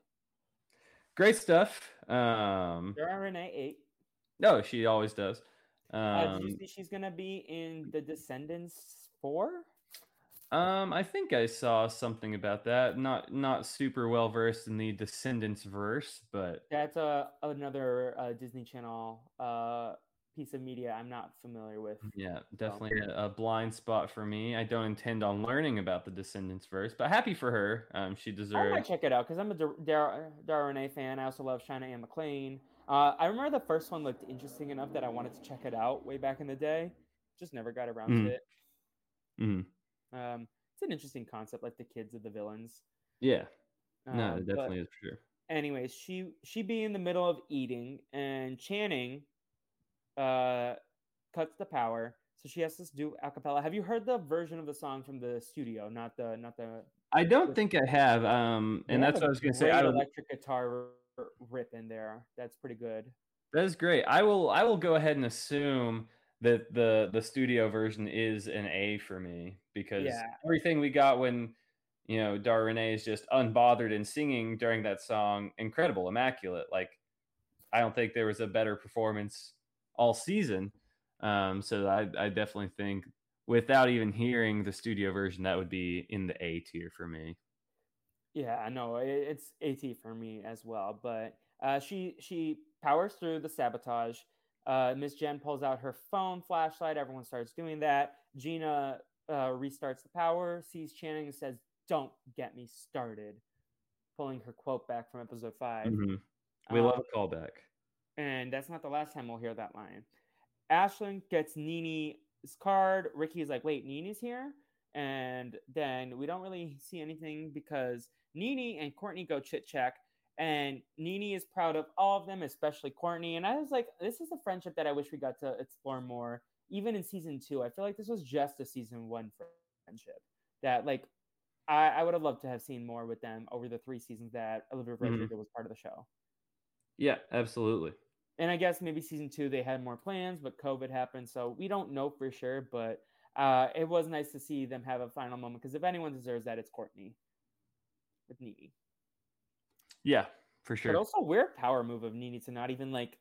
S2: Great stuff. Um,
S1: Dara Renee ate.
S2: No, she always does.
S1: Um, uh, do you see she's gonna be in the Descendants four?
S2: Um, I think I saw something about that. Not not super well versed in the Descendants verse, but
S1: that's a uh, another uh, Disney Channel uh, piece of media I'm not familiar with.
S2: Yeah, definitely a, a, blind spot for me. I don't intend on learning about the Descendants verse, but happy for her. Um, she deserves. I
S1: might check it out because I'm a Dara Renee fan. I also love China Anne McClain. Uh, I remember the first one looked interesting enough that I wanted to check it out way back in the day. Just never got around mm. to it.
S2: Mm.
S1: Um, it's an interesting concept, like the kids of the villains.
S2: Yeah, no, uh, it definitely is for sure.
S1: Anyways, she she be in the middle of eating, and Channing uh, cuts the power, so she has to do a cappella. Have you heard the version of the song from the studio? Not the not the.
S2: I don't the, think I have. Um, and that's what I was gonna say. I don't...
S1: electric guitar rip in there. That's pretty good.
S2: That is great. I will I will go ahead and assume that the the studio version is an A for me because yeah. everything we got when you know Dara Renee is just unbothered and singing during that song, incredible, immaculate. Like I don't think there was a better performance all season. Um, so I, I definitely think without even hearing the studio version, that would be in the A tier for me.
S1: Yeah, I know it's AT for me as well. But uh, she she powers through the sabotage. Uh, Miss Jen pulls out her phone flashlight. Everyone starts doing that. Gina uh, restarts the power, sees Channing, and says, "Don't get me started." Pulling her quote back from episode 5
S2: mm-hmm. We um, love a callback.
S1: And that's not the last time we'll hear that line. Ashlyn gets Nini's card. Ricky is like, wait, Nini's here? And then we don't really see anything because Nini and Kourtney go chit chat. And Nini is proud of all of them, especially Kourtney. And I was like, this is a friendship that I wish we got to explore more, even in season two. I feel like this was just a season one friendship that, like, I, I would have loved to have seen more with them over the three seasons that Olivia mm-hmm. Rodrigo was part of the show.
S2: Yeah, absolutely.
S1: And I guess maybe season two they had more plans, but COVID happened, so we don't know for sure. But uh, it was nice to see them have a final moment because if anyone deserves that, it's Kourtney with Nini.
S2: Yeah, for sure.
S1: But also weird power move of Nini to not even like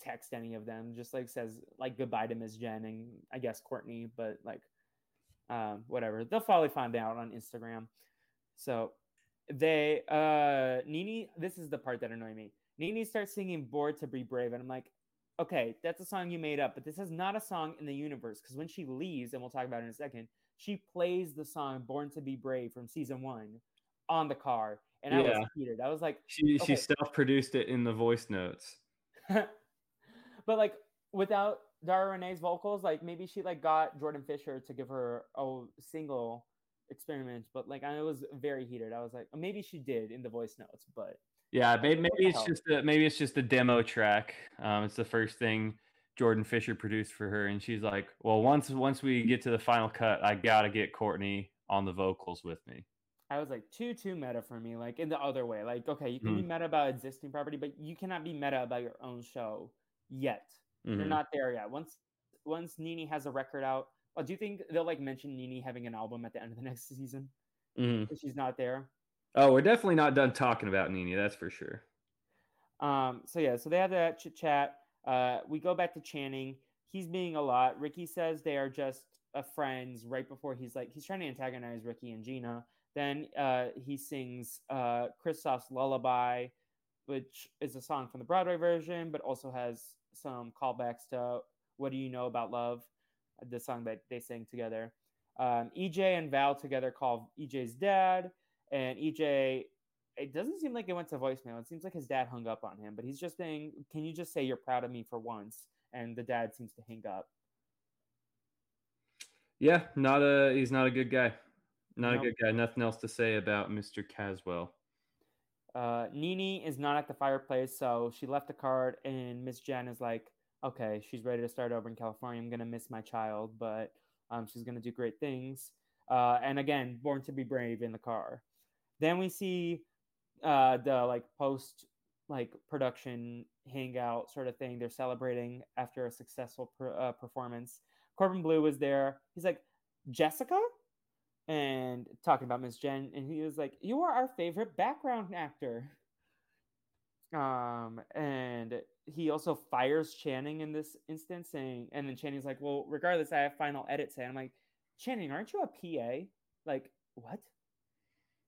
S1: text any of them, just like says like goodbye to Miss Jen and I guess Kourtney, but like um, whatever. They'll probably find out on Instagram. So they uh Nini, this is the part that annoyed me. Nini starts singing Born to Be Brave, and I'm like, okay, that's a song you made up, but this is not a song in the universe because when she leaves, and we'll talk about it in a second, she plays the song Born to Be Brave from season one on the car. And I yeah. was heated. I was like,
S2: she okay. she self produced it in the voice notes.
S1: but like without Dara Renee's vocals, like maybe she like got Jordan Fisher to give her a single experiment, but like I was very heated. I was like, maybe she did in the voice notes, but
S2: yeah, maybe, maybe it's just a, maybe it's just a demo track. Um, it's the first thing Jordan Fisher produced for her, and she's like, "Well, once once we get to the final cut, I gotta get Kourtney on the vocals with me."
S1: I was like, too too meta for me. Like in the other way, like okay, you can mm. be meta about existing property, but you cannot be meta about your own show yet. Mm-hmm. You're not there yet. Once once Nini has a record out, well, do you think they'll like mention Nini having an album at the end of the next season?
S2: Mm-hmm.
S1: She's not there.
S2: Oh, we're definitely not done talking about Nini. That's for sure.
S1: Um. So yeah. So they have that chit chat. Uh. We go back to Channing. He's being a lot. Ricky says they are just uh, friends. Right before he's like he's trying to antagonize Ricky and Gina. Then uh, he sings uh, Kristoff's Lullaby, which is a song from the Broadway version, but also has some callbacks to What Do You Know About Love, the song that they sing together. Um, EJ and Val together call EJ's dad and EJ, it doesn't seem like it went to voicemail. It seems like his dad hung up on him, but he's just saying, "Can you just say you're proud of me for once?" And the dad seems to hang up.
S2: Yeah, not a he's not a good guy. Not nope. a good guy. Nothing else to say about Mr. Caswell.
S1: Uh, Nini is not at the fireplace, so she left a card, and Miss Jen is like, "Okay, she's ready to start over in California. I'm gonna miss my child, but um, she's gonna do great things." Uh, and again, born to be brave in the car. Then we see uh, the like post like production hangout sort of thing. They're celebrating after a successful per, uh, performance. Corbin Bleu was there. He's like Jessica, and talking about Miss Jen, and he was like, "You are our favorite background actor." Um, and he also fires Channing in this instance, saying, and then Channing's like, "Well, regardless, I have final edit say." I'm like, Channing, aren't you a PA? Like, what?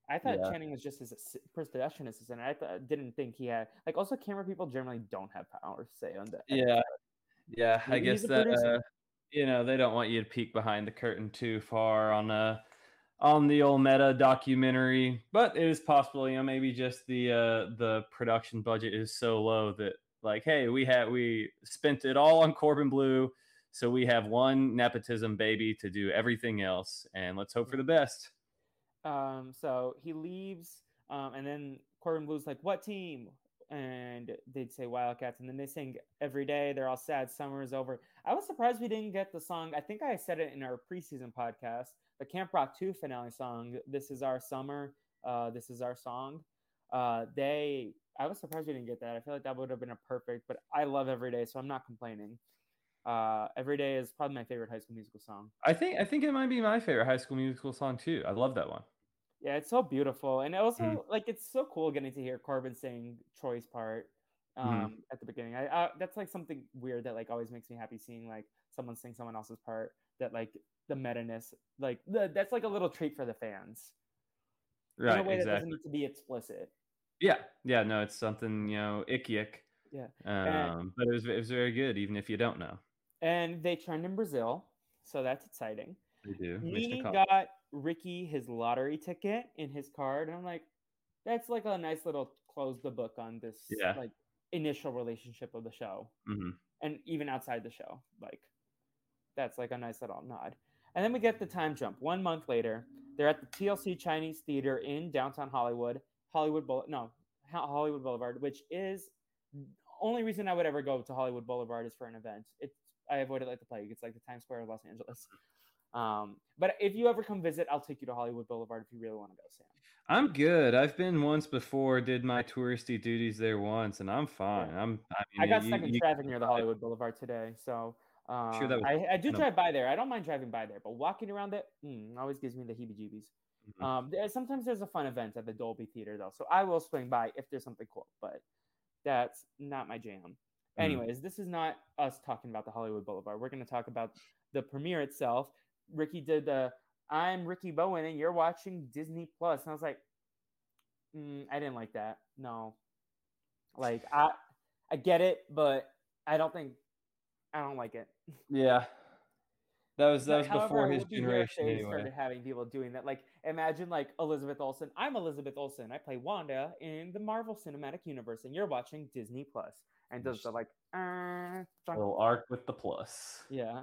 S1: I thought yeah. Channing was just his production assistant. I th- didn't think he had like also camera people generally don't have power say on that.
S2: Yeah, Yeah, I guess that uh, you know they don't want you to peek behind the curtain too far on uh on the old meta documentary, but it is possible. You know, maybe just the uh the production budget is so low that like, hey, we had we spent it all on Corbin Bleu, so we have one nepotism baby to do everything else, and let's hope for the best.
S1: Um, so he leaves, um, and then Corbin Bleu's like, "What team?" And they'd say Wildcats, and then they sing every day. They're all sad. Summer is over. I was surprised we didn't get the song. I think I said it in our preseason podcast, the Camp Rock Two finale song. This is our summer. Uh, this is our song. Uh, they. I was surprised we didn't get that. I feel like that would have been a perfect. But I love every day, so I'm not complaining. Uh, every day is probably my favorite High School Musical song.
S2: I think I think it might be my favorite High School Musical song too. I love that one.
S1: Yeah, it's so beautiful, and also
S2: Mhm.
S1: like it's so cool getting to hear Corbin sing Troy's part um,
S2: Mhm.
S1: at the beginning. I, I that's like something weird that like always makes me happy seeing like someone sing someone else's part. That like the meta ness, like the, that's like a little treat for the fans
S2: Right,
S1: in a way that doesn't need to be explicit.
S2: Yeah, yeah, no, it's something you know, icky ick.
S1: Yeah.
S2: Um, but it was it was very good, even if you don't know.
S1: And they trend in Brazil, so that's exciting.
S2: They do. Cop.
S1: got Ricky his lottery ticket in his card, and I'm like, that's like a nice little close the book on this
S2: Yeah.
S1: like initial relationship of the show,
S2: Mhm.
S1: and even outside the show, like that's like a nice little nod. And then we get the time jump. One month later, they're at the TLC Chinese Theater in downtown Hollywood, Hollywood Boulevard, no, Hollywood Boulevard, which is only reason I would ever go to Hollywood Boulevard is for an event. It's I avoid it like the plague. It's like the Times Square of Los Angeles. Um, but if you ever come visit, I'll take you to Hollywood Boulevard if you really want to go, Sam.
S2: I'm good. I've been once before, did my touristy duties there once, and I'm fine.
S1: Yeah.
S2: I'm. I,
S1: I got
S2: you-
S1: stuck in traffic near the Hollywood Boulevard today, so um,
S2: Sure
S1: I, I do drive by there. I don't mind driving by there, but walking around it mm, always gives me the heebie-jeebies.
S2: Mhm.
S1: Um, there, sometimes there's a fun event at the Dolby Theater though, so I will swing by if there's something cool. But that's not my jam.
S2: Mhm.
S1: Anyways, this is not us talking about the Hollywood Boulevard. We're going to talk about the premiere itself. Ricky did the "I'm Ricky Bowen and you're watching Disney Plus," and I was like, mm, I didn't like that. No, like I I get it, but I don't think I don't like it.
S2: Yeah, that was that was before his
S1: would be rare if
S2: generation anyway.
S1: started having people doing that. Like, imagine like Elizabeth Olsen. I'm Elizabeth Olsen. I play Wanda in the Marvel Cinematic Universe, and you're watching Disney Plus, and does the like, uh,
S2: Little arc with the plus.
S1: yeah.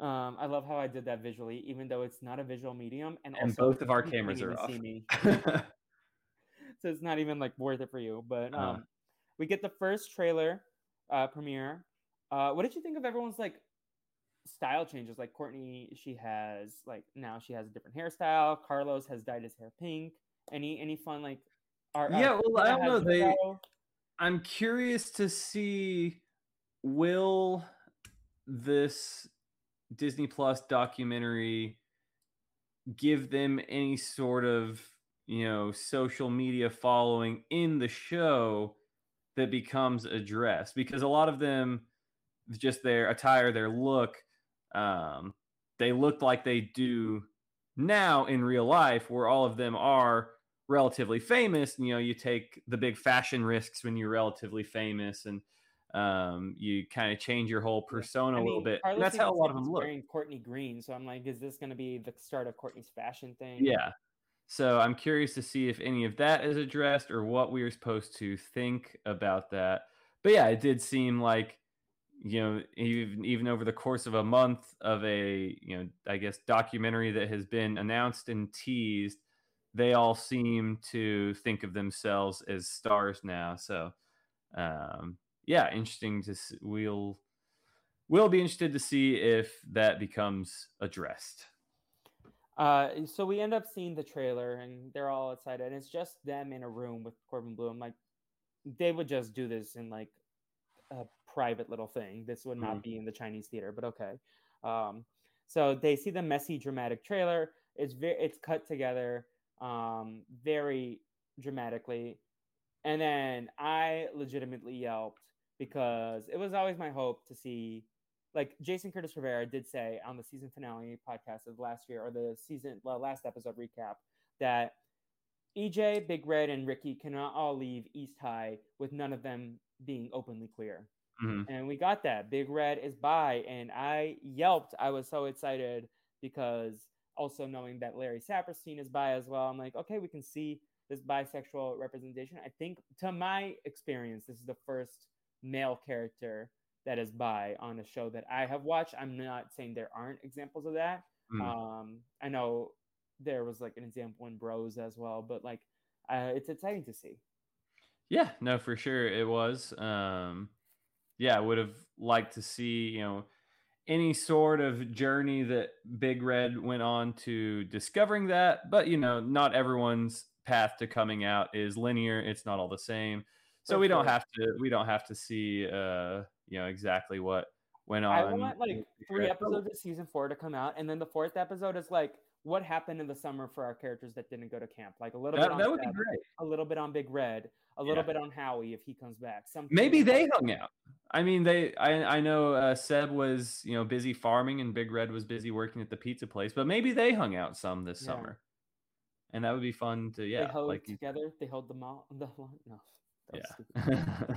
S1: Um, I love how I did that visually, even though it's not a visual medium, and,
S2: And
S1: also
S2: both of our cameras are off.
S1: So it's not even like worth it for you. But um,
S2: Uh-huh.
S1: we get the first trailer uh, premiere. Uh, what did you think of everyone's like style changes? Like Kourtney, she has like now she has a different hairstyle. Carlos has dyed his hair pink. Any any fun like art?
S2: Yeah, well, I don't know, they-
S1: They...
S2: I'm curious to see will this Disney Plus documentary give them any sort of, you know, social media following in the show that becomes addressed because a lot of them just their attire, their look, um, they look like they do now in real life, where all of them are relatively famous. You know, you take the big fashion risks when you're relatively famous, and um, you kind of change your whole persona
S1: I
S2: a little
S1: mean,
S2: bit. That's how a lot of them look.
S1: Wearing Kourtney Green, so I'm like, is this going to be the start of Kourtney's fashion thing?
S2: Yeah. So I'm curious to see if any of that is addressed or what we are supposed to think about that. But yeah, it did seem like you know even even over the course of a month of a you know I guess documentary that has been announced and teased, they all seem to think of themselves as stars now. So um, yeah, interesting to see. We'll we'll be interested to see if that becomes addressed.
S1: Uh, so we end up seeing the trailer, and they're all excited, and it's just them in a room with Corbin Bleu. I'm like, they would just do this in like a private little thing. This would not
S2: Mhm.
S1: be in the Chinese theater, but okay. Um, so they see the messy, dramatic trailer. It's very, it's cut together, um, very dramatically, and then I legitimately yelped because it was always my hope to see like Jason Curtis Rivera did say on the season finale podcast of last year or the season well, last episode recap that EJ, Big Red, and Ricky cannot all leave East High with none of them being openly queer.
S2: Mhm.
S1: and we got that. Big Red is by, and I yelped. I was so excited because also knowing that Larry Saperstein is by as well. I'm like, okay, we can see this bisexual representation. I think, to my experience, this is the first male character that is bi on a show that I have watched. I'm not saying there aren't examples of that.
S2: Mm.
S1: Um, I know there was like an example in Bros as well, but like, uh, it's exciting to see.
S2: Yeah, no, for sure it was. Um, yeah, I would have liked to see, you know, any sort of journey that Big Red went on to discovering that. But, you know, not everyone's path to coming out is linear. It's not all the same. So we don't have to we don't have to see uh, you know, exactly what went on.
S1: I want like three episodes of season four to come out, and then the fourth episode is like what happened in the summer for our characters that didn't go to camp. Like a little bit
S2: That,
S1: on
S2: that would be great.
S1: a little bit on Big Red, a little
S2: Yeah.
S1: bit on Howie if he comes back. Some
S2: Maybe they hung out. I mean, they. I I know uh, Seb was you know busy farming and Big Red was busy working at the pizza place, but maybe they hung out some this
S1: Yeah.
S2: summer, and that would be fun to
S1: they
S2: yeah
S1: hold
S2: like
S1: together. They hold the mall. The no,
S2: yeah.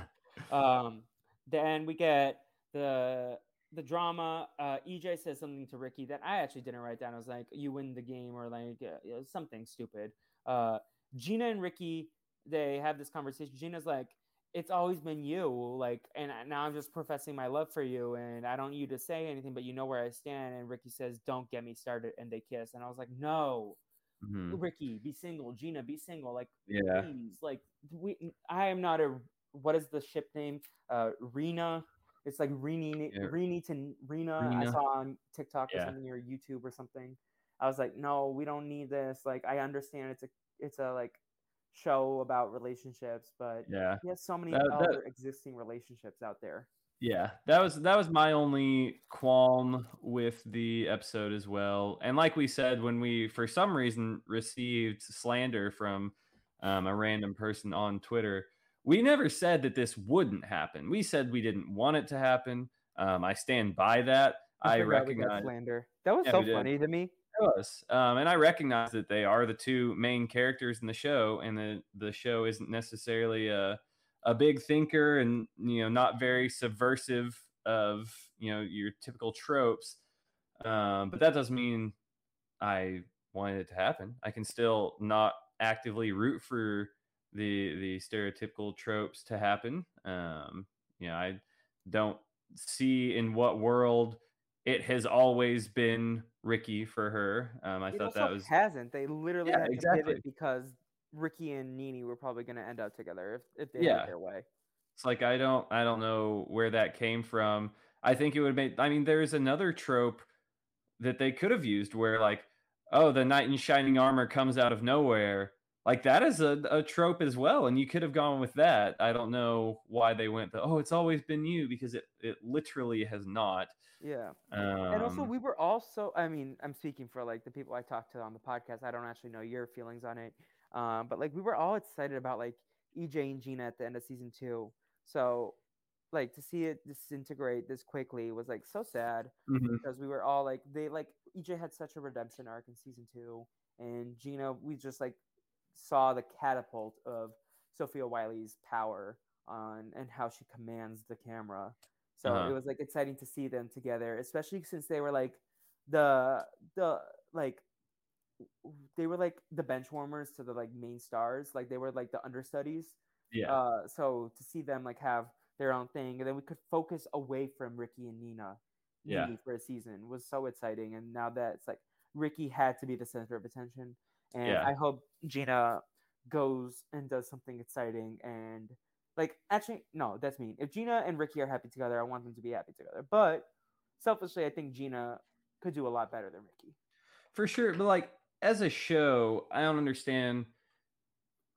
S1: Um, then we get the the drama. Uh, EJ says something to Ricky that I actually didn't write down. I was like, "You win the game," or like uh, something stupid. Uh, Gina and Ricky they have this conversation. Gina's like, "It's always been you," like, and now I'm just professing my love for you, and I don't need you to say anything, but you know where I stand. And Ricky says, "Don't get me started," and they kiss, and I was like, "No."
S2: Mhm.
S1: Ricky, be single. Gina, be single. Like,
S2: yeah
S1: please like we i am not a what is the ship name uh rena it's like Rini,
S2: Yeah.
S1: Rini to Rena. I saw on TikTok or something or YouTube or something. I was like, no, we don't need this. Like, I understand it's a it's a like show about relationships, but
S2: yeah
S1: he has so many
S2: That- that-
S1: other existing relationships out there.
S2: Yeah that was that was my only qualm with the episode as well and like we said when we for some reason received slander from um, a random person on twitter we never said that this wouldn't happen we said we didn't want it to happen um, i stand by that i,
S1: got
S2: recognize
S1: slander. That was
S2: Yeah,
S1: so funny to me.
S2: It was. Um, and I recognize that they are the two main characters in the show, and the the show isn't necessarily a a big thinker and you know not very subversive of you know your typical tropes. Um, but that doesn't mean I wanted it to happen. I can still not actively root for the the stereotypical tropes to happen. Um, you know, I don't see in what world it has always been Ricky for her. Um, I
S1: It
S2: thought that was
S1: hasn't. They literally
S2: Yeah,
S1: had to
S2: exactly.
S1: pivot because Ricky and Nini were probably going to end up together if, if they
S2: Yeah.
S1: had their way.
S2: it's like I don't I don't know where that came from. I think it would make I mean there's another trope that they could have used where like oh the knight in shining armor comes out of nowhere. Like that is a, a trope as well and you could have gone with that. I don't know why they went the oh it's always been you because it it literally has not.
S1: Yeah.
S2: Um,
S1: and also we were also i mean i'm speaking for like the people i talked to on the podcast i don't actually know your feelings on it um, but like we were all excited about like ej and gina at the end of season two so like to see it disintegrate this quickly was like so sad
S2: mhm.
S1: because we were all like they like ej had such a redemption arc in season two and gina we just like saw the catapult of sofia wylie's power on and how she commands the camera so
S2: Uh-huh.
S1: it was like exciting to see them together especially since they were like the the like they were like the bench warmers to the like main stars like they were like the understudies
S2: yeah.
S1: uh, so to see them like have their own thing, and then we could focus away from Ricky and Nina,
S2: Yeah.
S1: For a season was so exciting. And now that it's like Ricky had to be the center of attention, and
S2: Yeah.
S1: I hope Gina goes and does something exciting. And like, actually, no, that's mean. If Gina and Ricky are happy together, I want them to be happy together. But selfishly, I think Gina could do a lot better than Ricky.
S2: For sure, but like as a show, I don't understand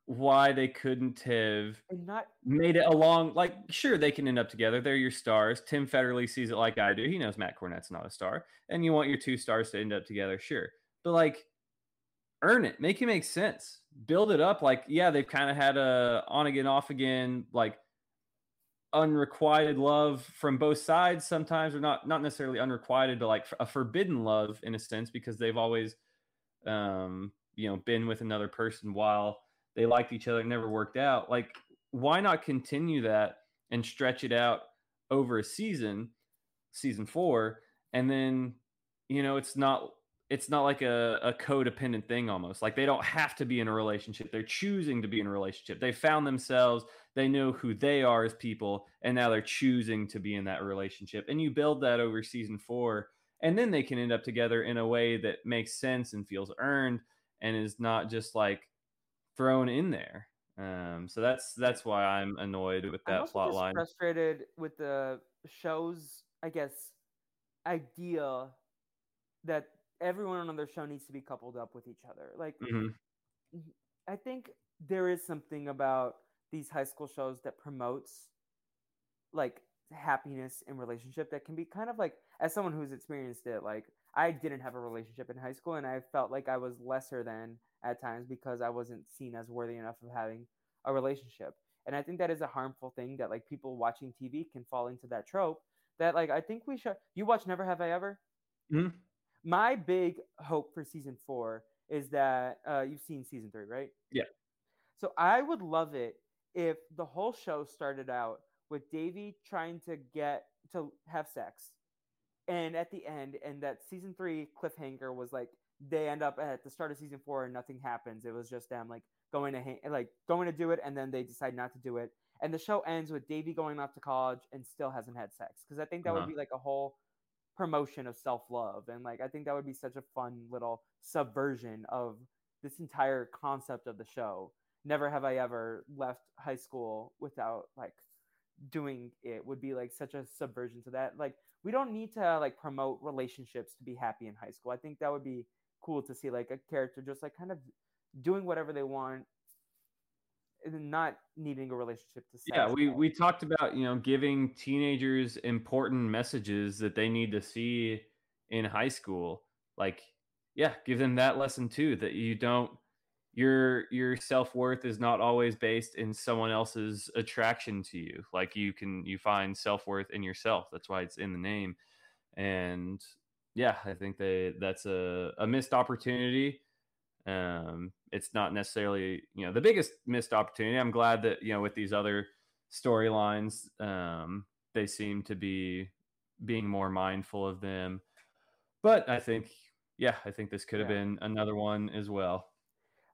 S2: why they couldn't have
S1: not
S2: made it along. Like, sure, they can end up together. They're your stars. Tim Federle sees it like I do. He knows Matt Cornett's not a star, and you want your two stars to end up together, sure. But like, earn it. Make it make sense. Build it up. Like, yeah, they've kind of had a on again, off again, like unrequited love from both sides sometimes, or not not necessarily unrequited, but like a forbidden love in a sense because they've always, um, you know, been with another person while they liked each other. Never worked out. Like, why not continue that and stretch it out over a season, season four, and then you know it's not it's not like a, a codependent thing almost like they don't have to be in a relationship they're choosing to be in a relationship they found themselves they know who they are as people and now they're choosing to be in that relationship and you build that over season four and then they can end up together in a way that makes sense and feels earned and is not just like thrown in there um, so that's that's why i'm annoyed with that plot line
S1: frustrated with the show's i guess idea that everyone on their show needs to be coupled up with each other. Like,
S2: mm-hmm.
S1: I think there is something about these high school shows that promotes like happiness in relationship that can be kind of like as someone who's experienced it like i didn't have a relationship in high school and i felt like i was lesser than at times because i wasn't seen as worthy enough of having a relationship and i think that is a harmful thing that like people watching tv can fall into that trope that like i think we should you watch never have i ever
S2: mm-hmm
S1: my big hope for season four is that uh, you've seen season three, right?
S2: Yeah.
S1: So I would love it if the whole show started out with Devi trying to get to have sex, and at the end, and that season three cliffhanger was like they end up at the start of season four and nothing happens. It was just them like going to ha- like going to do it, and then they decide not to do it, and the show ends with Devi going off to college and still hasn't had sex because I think that uh-huh. would be like a whole promotion of self-love and like i think that would be such a fun little subversion of this entire concept of the show never have i ever left high school without like doing it would be like such a subversion to that like we don't need to like promote relationships to be happy in high school. I think that would be cool to see like a character just like kind of doing whatever they want and not needing a relationship to
S2: yeah we we talked about you know giving teenagers important messages that they need to see in high school. Like yeah give them that lesson too that you don't your your self-worth is not always based in someone else's attraction to you like you can you find self-worth in yourself that's why it's in the name and yeah i think they that's a, a missed opportunity um, it's not necessarily you know the biggest missed opportunity. I'm glad that you know with these other storylines, um, they seem to be being more mindful of them. But I think, yeah, I think this could have yeah. been another one as well.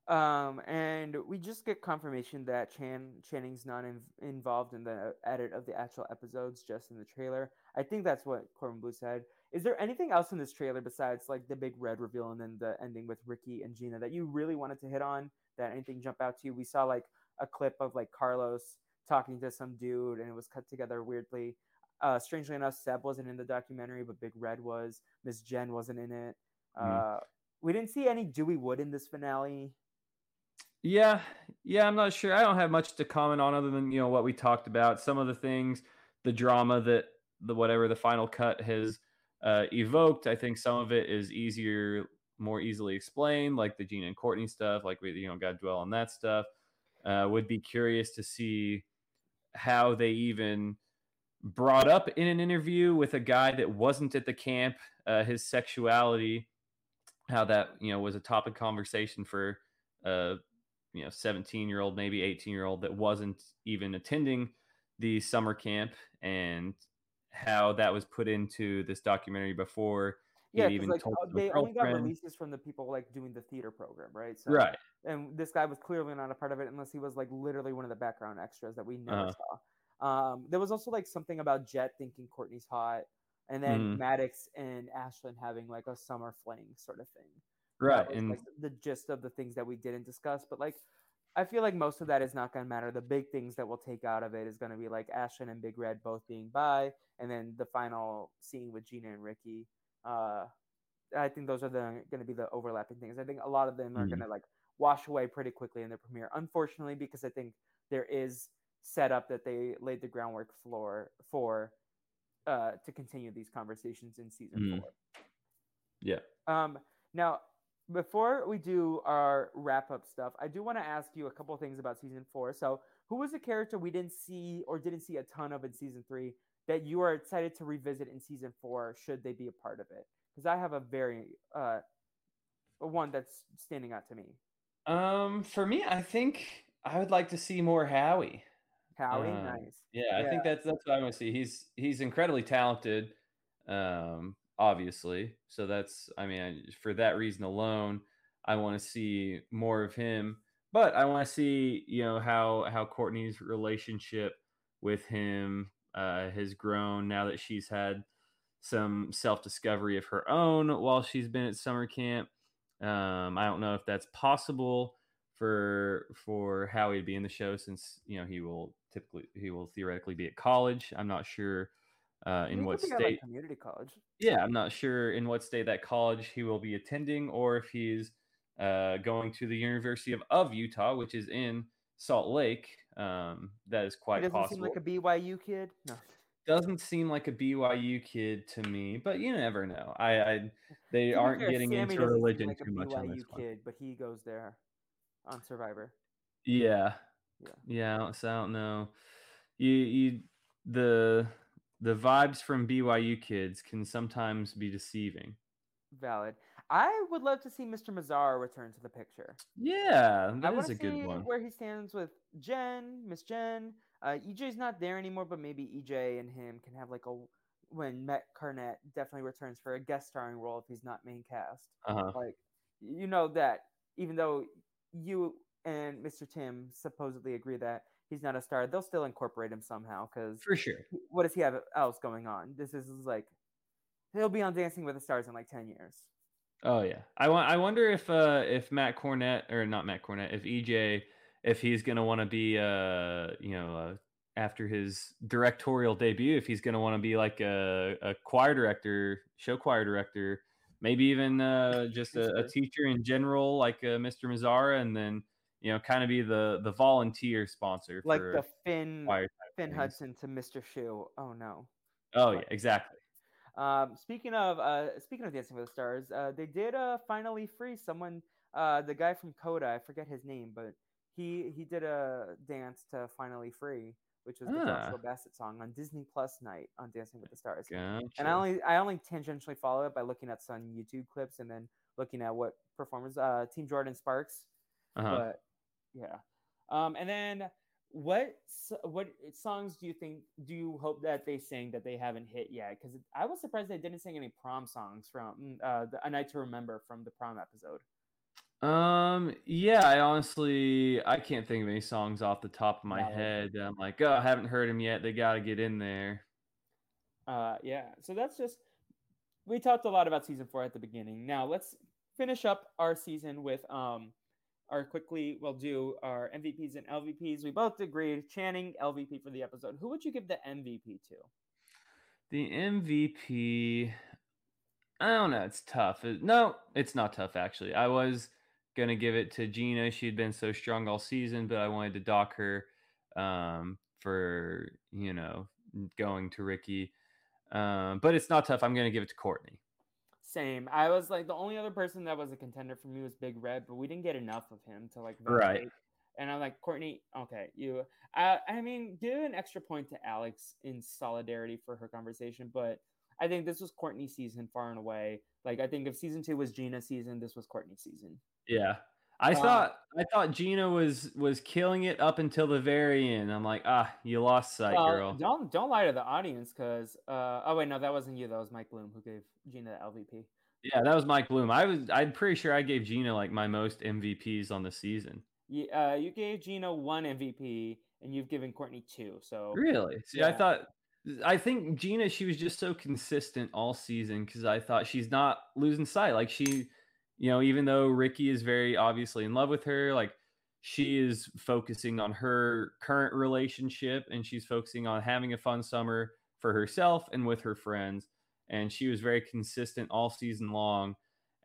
S1: Um, and we just get confirmation that Chan Channing's not in, involved in the edit of the actual episodes, just in the trailer. I think that's what Corbin Bleu said. Is there anything else in this trailer besides like the big red reveal and then the ending with Ricky and Gina that you really wanted to hit on? That anything jump out to you? We saw like a clip of like Carlos talking to some dude and it was cut together weirdly. Uh, strangely enough, Seb wasn't in the documentary, but Big Red was. Miss Jen wasn't in it. Mm. Uh, we didn't see any Dewey Wood in this finale.
S2: Yeah, yeah, I'm not sure. I don't have much to comment on other than you know what we talked about. Some of the things, the drama that the whatever the final cut has uh, evoked. I think some of it is easier, more easily explained, like the Gene and Kourtney stuff. Like we, you know, got to dwell on that stuff. Uh, would be curious to see how they even brought up in an interview with a guy that wasn't at the camp uh, his sexuality, how that you know was a topic conversation for a you know 17 year old, maybe 18 year old that wasn't even attending the summer camp and how that was put into this documentary before
S1: yeah, even like, told uh, they only got releases from the people like doing the theater program, right?
S2: So, right.
S1: And this guy was clearly not a part of it unless he was like literally one of the background extras that we never uh-huh. saw. Um, there was also like something about Jet thinking Kourtney's hot, and then mm-hmm. Maddox and Ashlyn having like a summer fling sort of thing.
S2: Right. and
S1: like the gist of the things that we didn't discuss, but like I feel like most of that is not going to matter. The big things that we'll take out of it is going to be like Ashlyn and Big Red both being by, and then the final scene with Gina and Ricky. Uh, I think those are the going to be the overlapping things. I think a lot of them are mm-hmm. going to like wash away pretty quickly in the premiere. Unfortunately, because I think there is set up that they laid the groundwork floor for uh, to continue these conversations in season mm-hmm. four.
S2: Yeah.
S1: Um. Now, before we do our wrap up stuff, I do want to ask you a couple things about season four. So, who was a character we didn't see or didn't see a ton of in season three that you are excited to revisit in season four, should they be a part of it? Because I have a very uh, one that's standing out to me.
S2: Um, for me, I think I would like to see more Howie.
S1: Howie,
S2: Um,
S1: nice.
S2: Yeah, I think that's that's what I want to see. He's he's incredibly talented, um, obviously. So that's I mean, for that reason alone, I want to see more of him. But I want to see you know how how Kourtney's relationship with him uh, has grown now that she's had some self discovery of her own while she's been at summer camp. Um, I don't know if that's possible for for Howie to be in the show since you know he will typically he will theoretically be at college. I'm not sure uh, in what
S1: could be at,
S2: state.
S1: like, community college.
S2: yeah, I'm not sure in what state that college he will be attending, or if he's uh, going to the University of, of Utah, which is in Salt Lake. Um, that is
S1: He
S2: quite
S1: doesn't
S2: possible.
S1: seem like a BYU kid. No.
S2: Doesn't seem like a BYU kid to me, but you never know. I, I they aren't getting
S1: Sammy
S2: into religion
S1: like
S2: too much on
S1: BYU
S2: this one.
S1: kid, but he goes there on Survivor.
S2: Yeah.
S1: Yeah.
S2: Yeah. So I don't know. You you the the vibes from BYU kids can sometimes be deceiving.
S1: Valid. I would love to see Mr. Mazzara return to the picture.
S2: Yeah, that
S1: want
S2: is a good one.
S1: where he stands with Jen, Miss Jen. Uh, EJ's not there anymore, but maybe EJ and him can have like a when Matt Cornett definitely returns for a guest starring role if he's not main cast.
S2: Uh-huh.
S1: Like you know that even though you and Mr. Tim supposedly agree that he's not a star, they'll still incorporate him somehow because
S2: For sure.
S1: what does he have else going on? This is like he'll be on Dancing with the Stars in like ten years.
S2: Oh yeah. I want. I wonder if uh if Matt Cornett or not Matt Cornett, if EJ, if he's gonna want to be uh you know uh, after his directorial debut, if he's gonna want to be like a, a choir director, show choir director, maybe even uh just a, a teacher in general, like uh, Mr. Mazzara, and then you know kind of be the the volunteer sponsor
S1: Like
S2: for
S1: the Finn. Finn
S2: things.
S1: Hudson to Mr. Schue. Oh no.
S2: Oh yeah, exactly.
S1: Um, speaking of uh, speaking of Dancing with the Stars, uh, they did uh, finally free someone. Uh, the guy from Coda, I forget his name, but he he did a dance to Finally Free, which was the
S2: Ah.
S1: Joshua Bassett song on Disney Plus night on Dancing with the Stars.
S2: Gotcha.
S1: And I only I only tangentially follow it by looking at some YouTube clips and then looking at what performers uh, Team Jordin Sparks.
S2: uh-huh.
S1: But yeah, um, and then what what songs do you think do you hope that they sing that they haven't hit yet? Because I was surprised they didn't sing any prom songs from uh, the, A Night to Remember from the prom episode.
S2: Um, yeah, I honestly I can't think of any songs off the top of my
S1: Valid.
S2: head. I'm like, oh, I haven't heard them yet. They got to get in there.
S1: Uh, yeah, so that's just we talked a lot about season four at the beginning. Now let's finish up our season with um our quickly we'll do our MVPs and LVPs. We both agreed Channing LVP for the episode. Who would you give the MVP to?
S2: The MVP, I don't know. It's tough. It- no, it's not tough actually. I was gonna give it to Gina. She'd been so strong all season, but I wanted to dock her um, for you know going to Ricky. Um, but it's not tough. I'm gonna give it to Kourtney.
S1: Same. I was like the only other person that was a contender for me was Big Red, but we didn't get enough of him to like
S2: Right.
S1: And I'm like Kourtney. Okay, you. I I mean, give an extra point to Alex in solidarity for her conversation, but I think this was Kourtney's season far and away. Like I think if season two was Gina's season, this was Kourtney's season.
S2: Yeah. I
S1: Uh,
S2: thought I thought Gina was was killing it up until the very end. I'm like, ah, you lost sight,
S1: Well,
S2: girl.
S1: don't don't lie to the audience, because uh, oh wait, no, that wasn't you. That was Mike Bloom who gave Gina the LVP.
S2: Yeah, that was Mike Bloom. I was I'm pretty sure I gave Gina like my most MVPs on the season.
S1: You, uh, you gave Gina one MVP, and you've given Kourtney two. So
S2: Really? See, I thought I think Gina she was just so consistent all season because I thought she's not losing sight. Like she, you know, even though Ricky is very obviously in love with her, like she is focusing on her current relationship and she's focusing on having a fun summer for herself and with her friends. And she was very consistent all season long.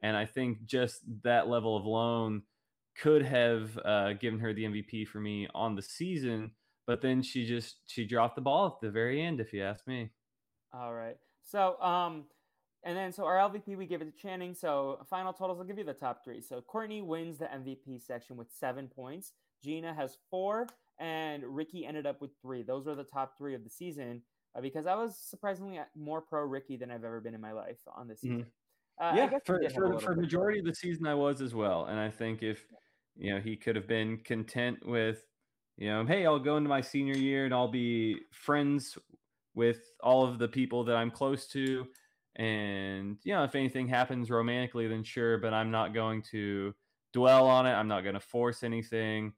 S2: And I think just that level of loan could have uh, given her the MVP for me on the season but then she just she dropped the ball at the very end if you ask me
S1: All right. So, um, and then so our LVP we give it to Channing. So final totals, I'll give you the top three. So Kourtney wins the MVP section with seven points. Gina has four, and Ricky ended up with three. Those were the top three of the season. Uh, because I was surprisingly more pro Ricky than I've ever been in my life on this season. Uh,
S2: yeah for, for, for majority of the season i was as well and i think if you know he could have been content with you know, hey, I'll go into my senior year and I'll be friends with all of the people that I'm close to. And, you know, if anything happens romantically, then sure, but I'm not going to dwell on it. I'm not going to force anything.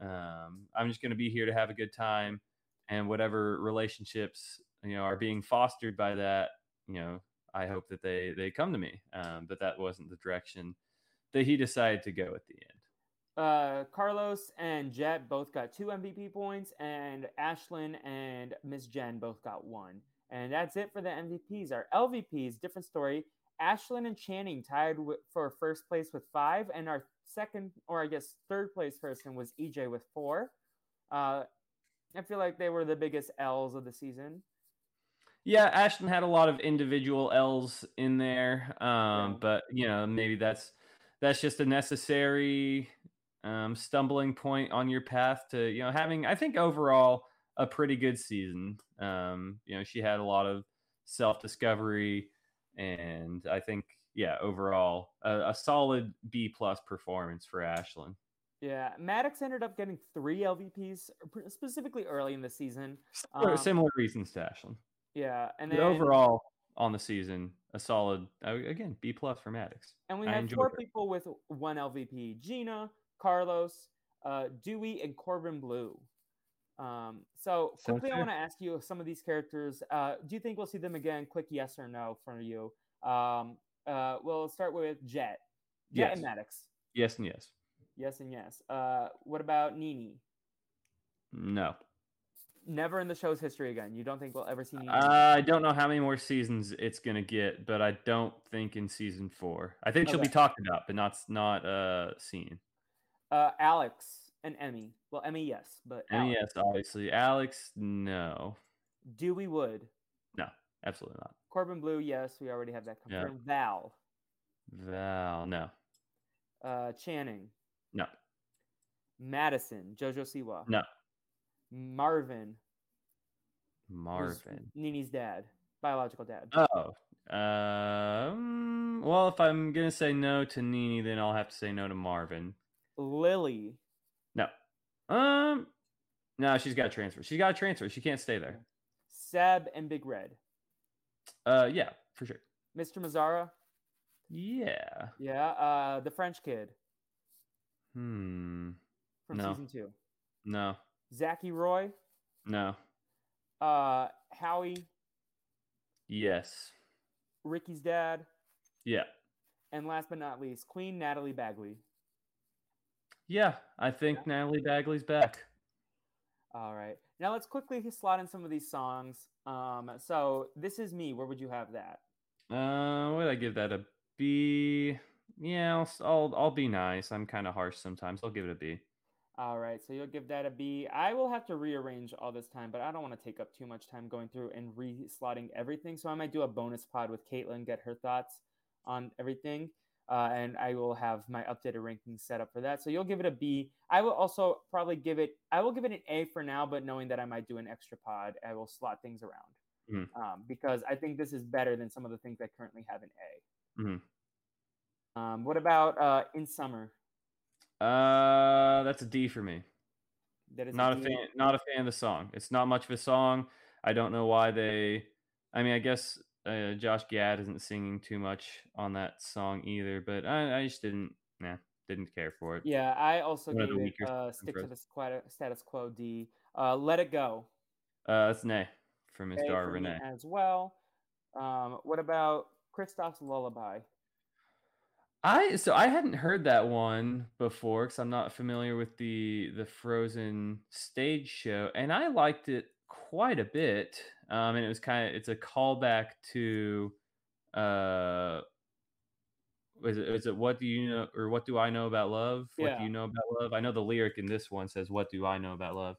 S2: Um, I'm just going to be here to have a good time. And whatever relationships, you know, are being fostered by that, you know, I hope that they they come to me. Um, but that wasn't the direction that he decided to go at the end.
S1: Uh, Carlos and Jet both got two MVP points, and Ashlyn and Miss Jen both got one. And that's it for the MVPs. Our LVPs, different story. Ashlyn and Channing tied for first place with five, and our second, or I guess third place person was EJ with four. Uh, I feel like they were the biggest L's of the season.
S2: Yeah, Ashlyn had a lot of individual L's in there, um, yeah. but you know maybe that's that's just a necessary um, stumbling point on your path to you know having I think overall a pretty good season. Um, you know she had a lot of self discovery, and I think yeah overall a, a solid B plus performance for Ashlyn.
S1: Yeah, Maddox ended up getting three LVPs specifically early in the season.
S2: Um, Similar reasons to Ashlyn.
S1: Yeah,
S2: and then, overall on the season, a solid again B plus for Maddox.
S1: And we had four her. people with one LVP: Gina, Carlos, uh, Dewey, and Corbin Bleu. Um, so quickly, I want to ask you some of these characters. Uh, do you think we'll see them again? Quick yes or no for you. Um, uh, we'll start with Jet. Jet yes. and Maddox.
S2: Yes and yes.
S1: Yes and yes. Uh, what about Nini?
S2: No.
S1: Never in the show's history again. You don't think we'll ever see Nini?
S2: Uh, I don't know how many more seasons it's gonna get, but I don't think in season four. I think okay. she'll be talked about, but not not uh seen.
S1: Uh, Alex and Emmy. Well, Emmy, yes, but
S2: Emmy, yes, obviously. Alex, no.
S1: Dewey Wood.
S2: No, absolutely not.
S1: Corbin Bleu, yes, we already have that confirmed. Yeah. Val.
S2: Val, no.
S1: Uh, Channing.
S2: No.
S1: Madison, Jojo Siwa.
S2: No.
S1: Marvin.
S2: Marvin.
S1: Nini's dad, biological dad.
S2: Oh. Um, well, if I'm going to say no to Nini, then I'll have to say no to Marvin.
S1: Lily.
S2: Um, no, she's got to transfer. She's got to transfer. She can't stay there.
S1: Seb and Big Red.
S2: Uh, yeah, for sure.
S1: Mr. Mazzara.
S2: Yeah.
S1: Yeah. Uh, the French kid.
S2: Hmm.
S1: From
S2: no.
S1: season two.
S2: No.
S1: Zachy Roy.
S2: No.
S1: Uh, Howie.
S2: Yes.
S1: Ricky's dad.
S2: Yeah.
S1: And last but not least, Queen Natalie Bagley.
S2: Yeah, I think yeah. Natalie Bagley's back.
S1: All right. Now let's quickly slot in some of these songs. Um, so this is me. Where would you have that?
S2: Uh, would I give that a B? Yeah, I'll I'll, I'll be nice. I'm kind of harsh sometimes. I'll give it a B.
S1: All right, so you'll give that a B. I will have to rearrange all this time, but I don't want to take up too much time going through and re-slotting everything. So I might do a bonus pod with Katelyn, get her thoughts on everything uh, and I will have my updated ranking set up for that. So you'll give it a B. I will also probably give it. I will give it an A for now, but knowing that I might do an extra pod, I will slot things around
S2: mm-hmm.
S1: um, because I think this is better than some of the things I currently have in
S2: A.
S1: Mm-hmm. Um, what about uh, in summer?
S2: Uh, that's a D for me.
S1: That is
S2: not a, a fan. Not a fan of the song. It's not much of a song. I don't know why they. I mean, I guess uh, Josh Gad isn't singing too much on that song either, but I, I just didn't, nah, didn't care for it.
S1: Yeah, I also One gave it uh, stick to the status quo D. Uh, Let It Go.
S2: Uh, that's Nay from Miss Dara Renee
S1: as well. Um, what about Kristoff's Lullaby?
S2: I so I hadn't heard that one before because I'm not familiar with the the Frozen stage show, and I liked it quite a bit. Um, and it was kind of it's a callback to uh is it, is it what do you know or what do I know about love?
S1: Yeah.
S2: What do you know about love? I know the lyric in this one says what do I know about love?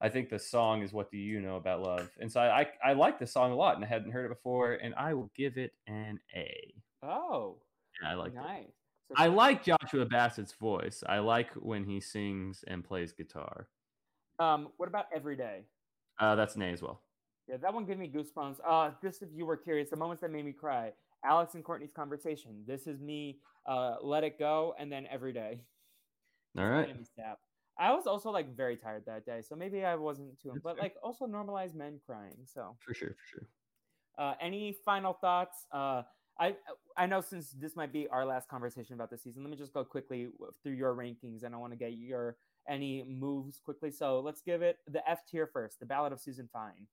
S2: I think the song is what do you know about love? And so I I, I like the song a lot and I hadn't heard it before and I will give it an A.
S1: Oh.
S2: Yeah, I like
S1: nice.
S2: it. So I like Joshua Bassett's voice. I like when he sings and plays guitar.
S1: Um, what about every day?
S2: Uh, that's an A as well.
S1: Yeah, that one gave me goosebumps. Uh, just if you were curious, the moments that made me cry. Alex and Kourtney's conversation. This is me. Uh, let it go, and then every day.
S2: All right.
S1: I was also like very tired that day, so maybe I wasn't too.
S2: That's
S1: but
S2: fair.
S1: like also normalize men crying. So
S2: For sure, for sure.
S1: uh, any final thoughts? Uh, I I know since this might be our last conversation about the season, let me just go quickly through your rankings, and I want to get your any moves quickly. So let's give it the F tier first, the Ballad of Susan Fine.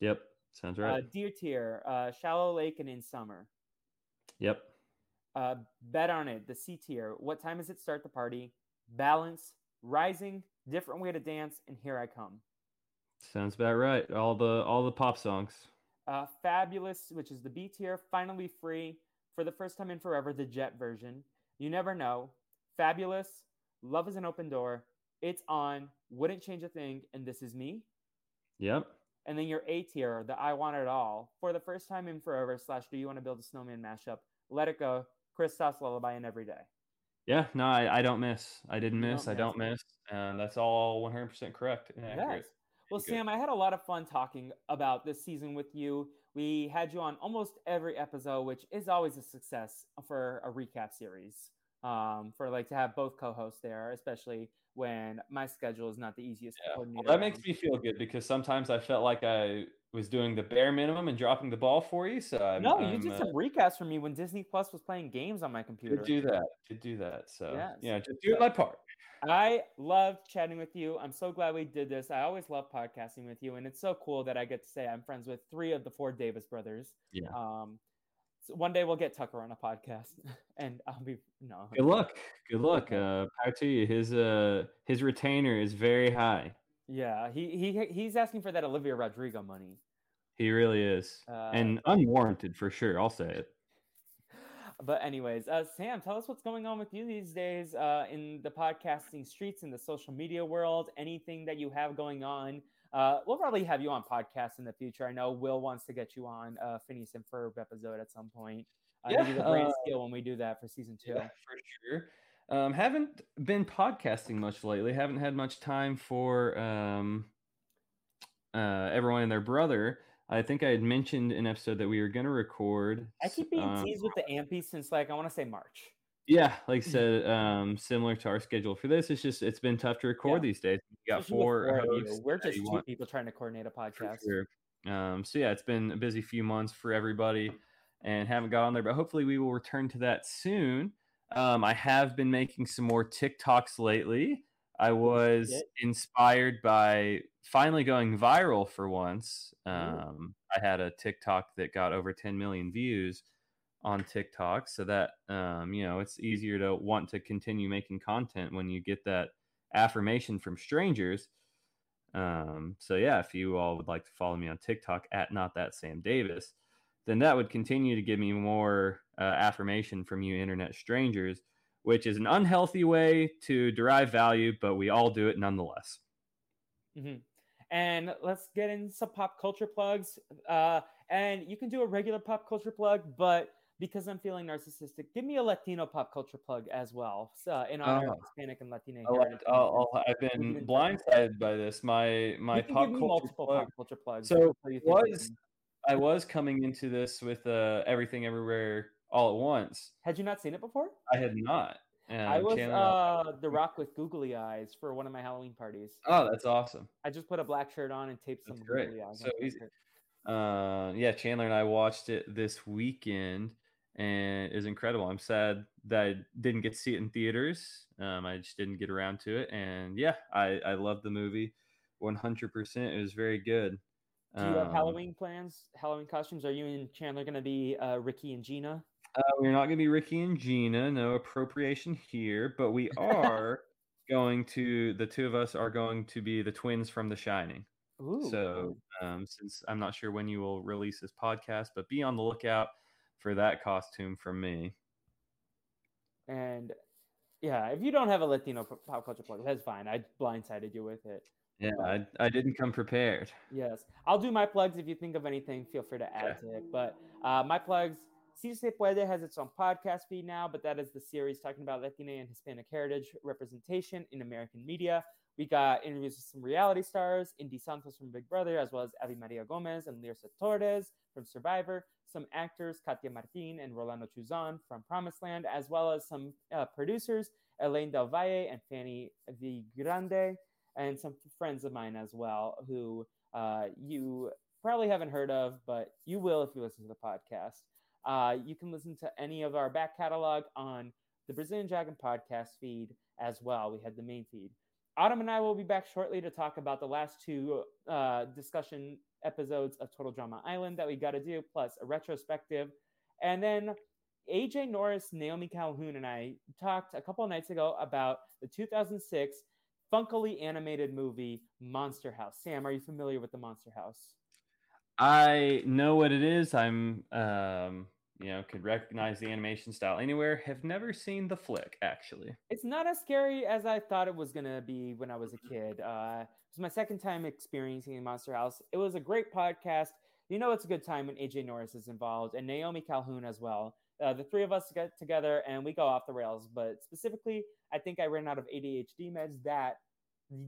S2: Yep. Sounds
S1: Uh,
S2: right.
S1: D tier, uh, Shallow Lake and In Summer.
S2: yep.
S1: Uh, Bet on It, the C tier. What time does it start the party? Balance, Rising, Different Way to Dance, and Here I Come.
S2: Sounds about right. All the all the pop songs.
S1: Uh, Fabulous, which is the B tier, finally free for the first time in forever, the Jet version. You never know. Fabulous, Love is an Open Door, It's On, Wouldn't Change a Thing, and This Is Me.
S2: Yep.
S1: And then your A tier, the I Want It All, for the first time in forever, slash Do You Want to Build a Snowman mashup, Let It Go, Kristoff's Lullaby, and Every Day.
S2: Yeah. No, I, I don't miss. I didn't miss.
S1: don't
S2: I don't miss. And that's all 100% correct and accurate.
S1: Yes. Well,
S2: Good.
S1: Sam, I had a lot of fun talking about this season with you. We had you on almost every episode, which is always a success for a recap series. Um, for like to have both co-hosts there, especially when my schedule is not the easiest.
S2: Yeah. Well, that makes me feel good because sometimes I felt like I was doing the bare minimum and dropping the ball for you. So I'm,
S1: No, you
S2: I'm,
S1: did
S2: uh,
S1: some recaps for me when Disney Plus was playing games on my computer.
S2: Could do that. Could do that. So
S1: Yes.
S2: yeah, just doing my part.
S1: I loved chatting with you. I'm so glad we did this. I always love podcasting with you, and it's so cool that I get to say I'm friends with three of the four Davis brothers.
S2: Yeah.
S1: Um, so one day we'll get Tucker on a podcast, and I'll be no.
S2: Good luck. Good luck. Uh, power to you. His uh his retainer is very high.
S1: Yeah, he he he's asking for that Olivia Rodrigo money.
S2: He really is,
S1: Uh,
S2: and unwarranted for sure. I'll say it.
S1: But anyways, uh, Sam, tell us what's going on with you these days uh, in the podcasting streets, in the social media world. Anything that you have going on? Uh, we'll probably have you on podcasts in the future. I know Will wants to get you on uh, Phineas and Ferb episode at some point. Uh,
S2: Yeah,
S1: maybe the
S2: uh,
S1: scale when we do that for season two.
S2: Yeah, for sure. Um, haven't been podcasting much lately. Haven't had much time for um, uh, everyone and their brother. I think I had mentioned an episode that we were going to record.
S1: I keep being
S2: um,
S1: teased with the Ampy since like I want to say March.
S2: Yeah, like I said, um, similar to our schedule for this. It's just it's been tough to record
S1: Yeah.
S2: these days. We got
S1: Especially
S2: four,
S1: of you.
S2: hosts
S1: We're just two
S2: want-
S1: people trying to coordinate a podcast.
S2: sure. Um, so yeah, it's been a busy few months for everybody, and haven't got on there, but hopefully we will return to that soon. Um, I have been making some more TikToks lately. I was inspired by finally going viral for once. Um, I had a TikTok that got over 10 million views on TikTok, so that um, you know it's easier to want to continue making content when you get that affirmation from strangers. Um, so yeah, if you all would like to follow me on TikTok at not that Sam Davis, then that would continue to give me more uh, affirmation from you internet strangers, which is an unhealthy way to derive value, but we all do it nonetheless.
S1: hmm And let's get in some pop culture plugs. Uh, and you can do a regular pop culture plug, but because I'm feeling narcissistic, give me a Latino pop culture plug as well. So in honor of
S2: Oh.
S1: Hispanic and Latina
S2: I like, I'll, I'll, I've been blindsided by this. My my pop culture
S1: pop culture plugs.
S2: So, was- I was coming into this with uh, everything everywhere all at once.
S1: Had you not seen it before?
S2: I had not.
S1: I
S2: Um,
S1: was uh, the Rock with googly eyes for one of my Halloween parties.
S2: oh, that's awesome.
S1: I just put a black shirt on and taped some
S2: That's great.
S1: googly eyes.
S2: So easy. uh, yeah, Chandler and I watched it this weekend, and is incredible. I'm sad that I didn't get to see it in theaters. Um, I just didn't get around to it, and yeah, I I loved the movie, 100. percent It was very good.
S1: Do you have
S2: Um,
S1: Halloween plans? Halloween costumes? Are you and Chandler going to be uh, Ricky and Gina?
S2: Uh, we're not going to be Ricky and Gina, no appropriation here, but we are going to. The two of us are going to be the twins from The Shining.
S1: Ooh.
S2: So, um, since I'm not sure when you will release this podcast, but be on the lookout for that costume from me.
S1: And yeah, if you don't have a Latino pop culture plug, that's fine. I blindsided you with it.
S2: Yeah, I, I didn't come prepared.
S1: Yes, I'll do my plugs. If you think of anything, feel free to add to it. But uh, my plugs, Si Se Puede has its own podcast feed now, but that is the series talking about Latina and Hispanic heritage representation in American media. We got interviews with some reality stars, Indy Santos from Big Brother, as well as Abby Maria Gomez and Lirsa Torres from Survivor, some actors, Katya Martin and Rolando Chusan from Promised Land, as well as some uh, producers, Elaine Del Valle and Fanny V. Grande, and some friends of mine as well, who uh, you probably haven't heard of, but you will if you listen to the podcast. Uh, you can listen to any of our back catalog on the Brazilian Dragon podcast feed as well. We had the main feed. Autumn and I will be back shortly to talk about the last two uh, discussion episodes of Total Drama Island that we got to do, plus a retrospective. And then AJ Norris, Naomi Calhoun, and I talked a couple nights ago about the 2006 funkily animated movie Monster House. Sam, are you familiar with the Monster House?
S2: I know what it is. I'm, um, you know, could recognize the animation style anywhere. Have never seen the flick, actually.
S1: It's not as scary as I thought it was gonna be when I was a kid. Uh, it was my second time experiencing Monster House. It was a great podcast. You know, it's a good time when AJ Norris is involved and Naomi Calhoun as well. Uh, the three of us get together and we go off the rails. But specifically, I think I ran out of ADHD meds that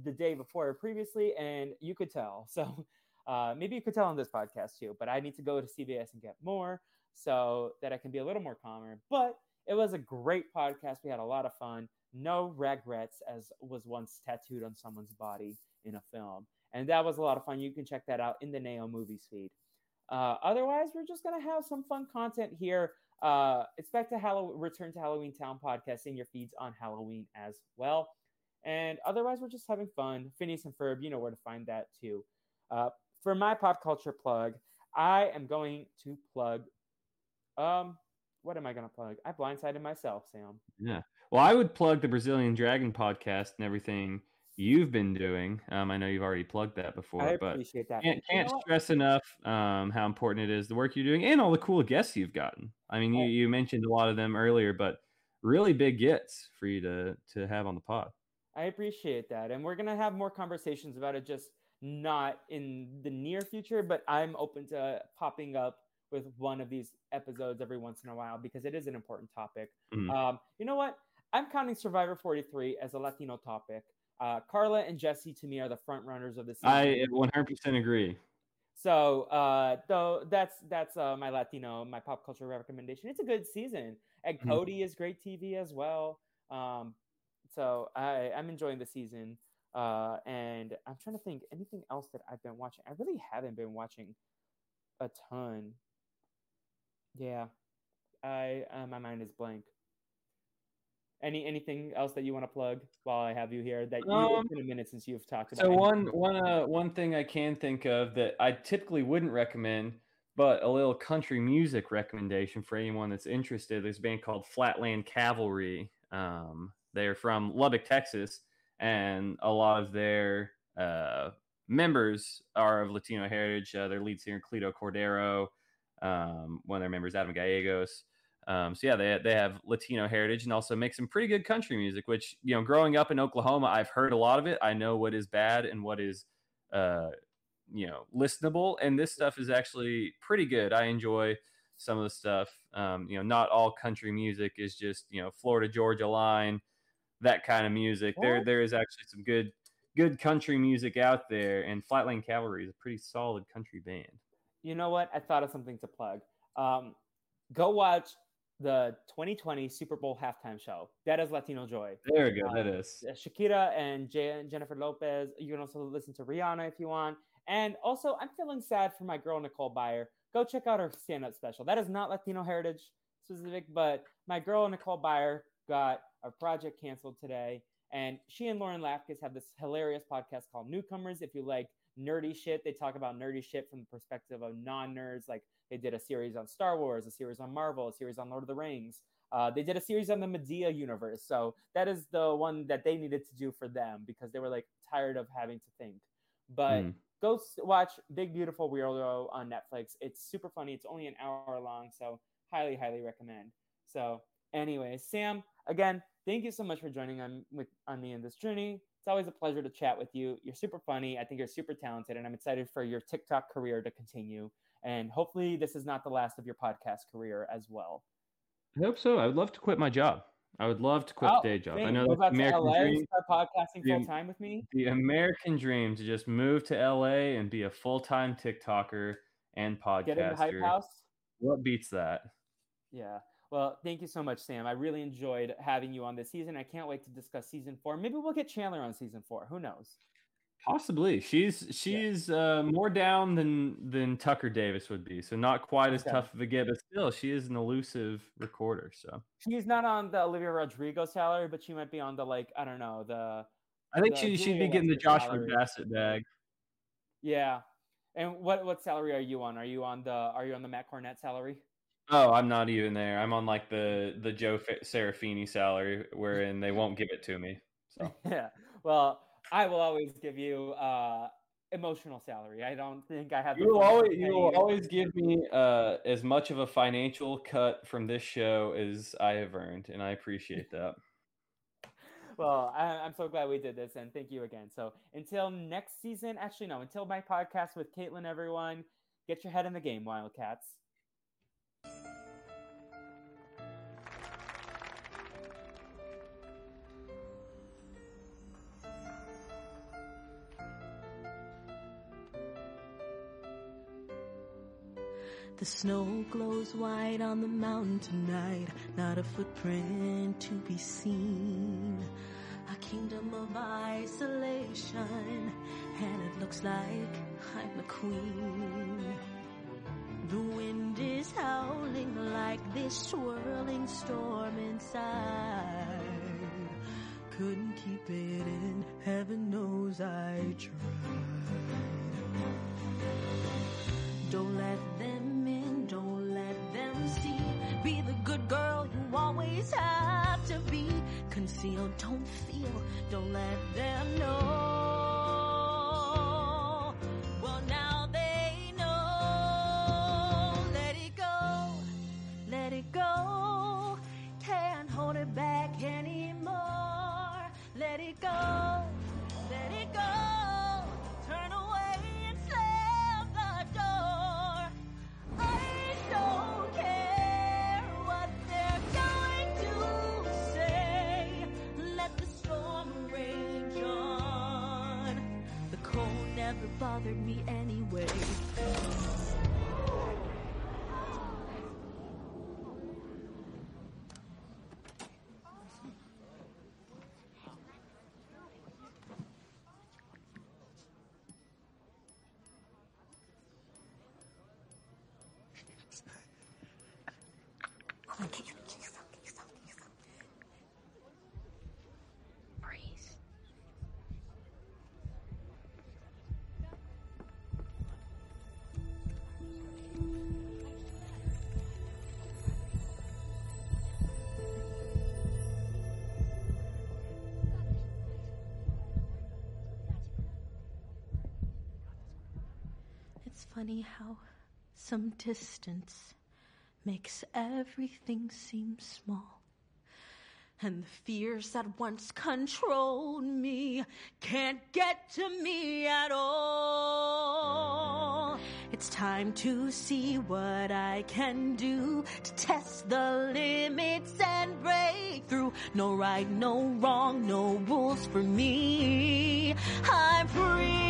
S1: the day before previously, and you could tell. So uh, maybe you could tell on this podcast too. But I need to go to CVS and get more so that I can be a little more calmer. But it was a great podcast. We had a lot of fun. No regrets, as was once tattooed on someone's body in a film. And that was a lot of fun. You can check that out in the Nao Movies feed. Uh, otherwise, we're just going to have some fun content here. Uh, expect a Halloween, Return to Halloween Town podcast in your feeds on Halloween as well. And otherwise, we're just having fun. Phineas and Ferb, you know where to find that too. Uh, for my pop culture plug, I am going to plug. Um, what am I going to plug? I blindsided myself, Sam.
S2: Yeah. Well, I would plug the Brazilian Dragon podcast and everything you've been doing. Um, I know you've already plugged that before,
S1: I
S2: but
S1: appreciate that.
S2: can't, can't
S1: You know
S2: stress enough um, how important it is the work you're doing and all the cool guests you've gotten. I mean, you, you mentioned a lot of them earlier, but really big gets for you to to have on the pod.
S1: I appreciate that. And we're going to have more conversations about it, just not in the near future, but I'm open to popping up with one of these episodes every once in a while because it is an important topic.
S2: Mhm.
S1: Um, you know what? I'm counting Survivor 43 as a Latino topic. Uh, Karla and Jesse, to me, are the front runners of the season.
S2: I 100% agree.
S1: So, uh, though that's that's uh, my Latino, my pop culture recommendation. It's a good season, and
S2: Mhm.
S1: Cody is great TV as well. Um, so I I'm enjoying the season. Uh, and I'm trying to think anything else that I've been watching. I really haven't been watching a ton. Yeah, I uh, my mind is blank. Any anything else that you want to plug while I have you here? That you,
S2: Um,
S1: it's been a minute since you've talked about.
S2: So
S1: anything.
S2: one one uh, one thing I can think of that I typically wouldn't recommend, but a little country music recommendation for anyone that's interested. There's a band called Flatland Cavalry. Um, they're from Lubbock, Texas, and a lot of their uh, members are of Latino heritage. Uh, their lead singer Cleto Cordero, um, one of their members Adam Gallegos. Um, so yeah, they they have Latino heritage and also make some pretty good country music. Which you know, growing up in Oklahoma, I've heard a lot of it. I know what is bad and what is, uh, you know, listenable. And this stuff is actually pretty good. I enjoy some of the stuff. Um, you know, not all country music is just you know Florida Georgia line, that kind of music. There there is actually some good good country music out there. And Flatland Cavalry is a pretty solid country band.
S1: You know what? I thought of something to plug. Um, go watch the 2020 Super Bowl halftime show. That is Latino Joy.
S2: There we go.
S1: Uh,
S2: That is.
S1: Uh, Shakira and J- Jennifer Lopez. You can also listen to Rihanna if you want. And also, I'm feeling sad for my girl Nicole Byer. Go check out her stand-up special. That is not Latino heritage specific, but my girl Nicole Byer got a project canceled today, and she and Lauren Lapkus have this hilarious podcast called Newcomers. If you like nerdy shit, they talk about nerdy shit from the perspective of non-nerds. Like they did a series on Star Wars, a series on Marvel, a series on Lord of the Rings. Uh, they did a series on the Madea universe. So that is the one that they needed to do for them because they were like tired of having to think. But
S2: Mm.
S1: go watch Big Beautiful Weirdo on Netflix. It's super funny. It's only an hour long, so highly, highly recommend. So, anyway, Sam, again, thank you so much for joining on with on me in this journey. It's always a pleasure to chat with you. You're super funny. I think you're super talented, and I'm excited for your TikTok career to continue. and hopefully this is not the last of your podcast career as well.
S2: I hope so. I would love to quit my job. I would love to quit
S1: Oh,
S2: the day job. I know that's the American
S1: LA,
S2: dream.
S1: start podcasting full time with me.
S2: The American dream to just move to LA and be a full time TikToker and podcaster.
S1: Get into Hype. House.
S2: What beats that?
S1: Yeah. Well, thank you so much, Sam. I really enjoyed having you on this season. I can't wait to discuss season four. Maybe we'll get Chandler on season four. Who knows?
S2: Possibly. She's she's uh, more down than than Tucker Davis would be. So not quite as
S1: Okay.
S2: tough of a get, but still she is an elusive recorder. So
S1: She's not on the Olivia Rodrigo salary, but she might be on the like I don't know the
S2: I think
S1: The
S2: she she'd be getting the Joshua
S1: salary.
S2: Bassett bag.
S1: yeah. And what what salary are you on? Are you on the are you on the Matt Cornett salary?
S2: Oh, I'm not even there. I'm on like the the Joe Serafini salary, wherein they won't give it to me. So
S1: yeah. Well, I will always give you uh emotional salary. I don't think I have.
S2: you will always you will always give me uh, as much of a financial cut from this show as I have earned, and I appreciate that.
S1: Well, I'm so glad we did this, and thank you again. So until next season, actually no, until my podcast with Katelyn, everyone, get your head in the game, Wildcats.
S3: The snow glows white on the mountain tonight, not a footprint to be seen. A kingdom of isolation, and it looks like I'm the queen. The wind is howling like this swirling storm inside. Couldn't keep it in, heaven knows I tried. Don't let them Be the good girl you always have to be. Conceal, don't feel, don't let them know. Bothered me funny how some distance makes everything seem small. And the fears that once controlled me can't get to me at all. It's time to see what I can do to test the limits and break through. No right, no wrong, no rules for me. I'm free.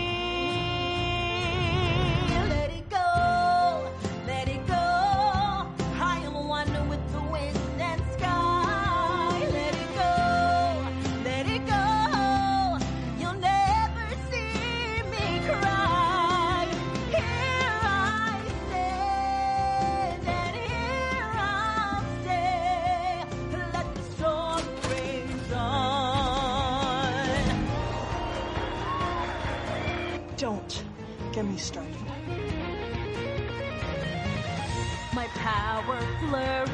S3: Me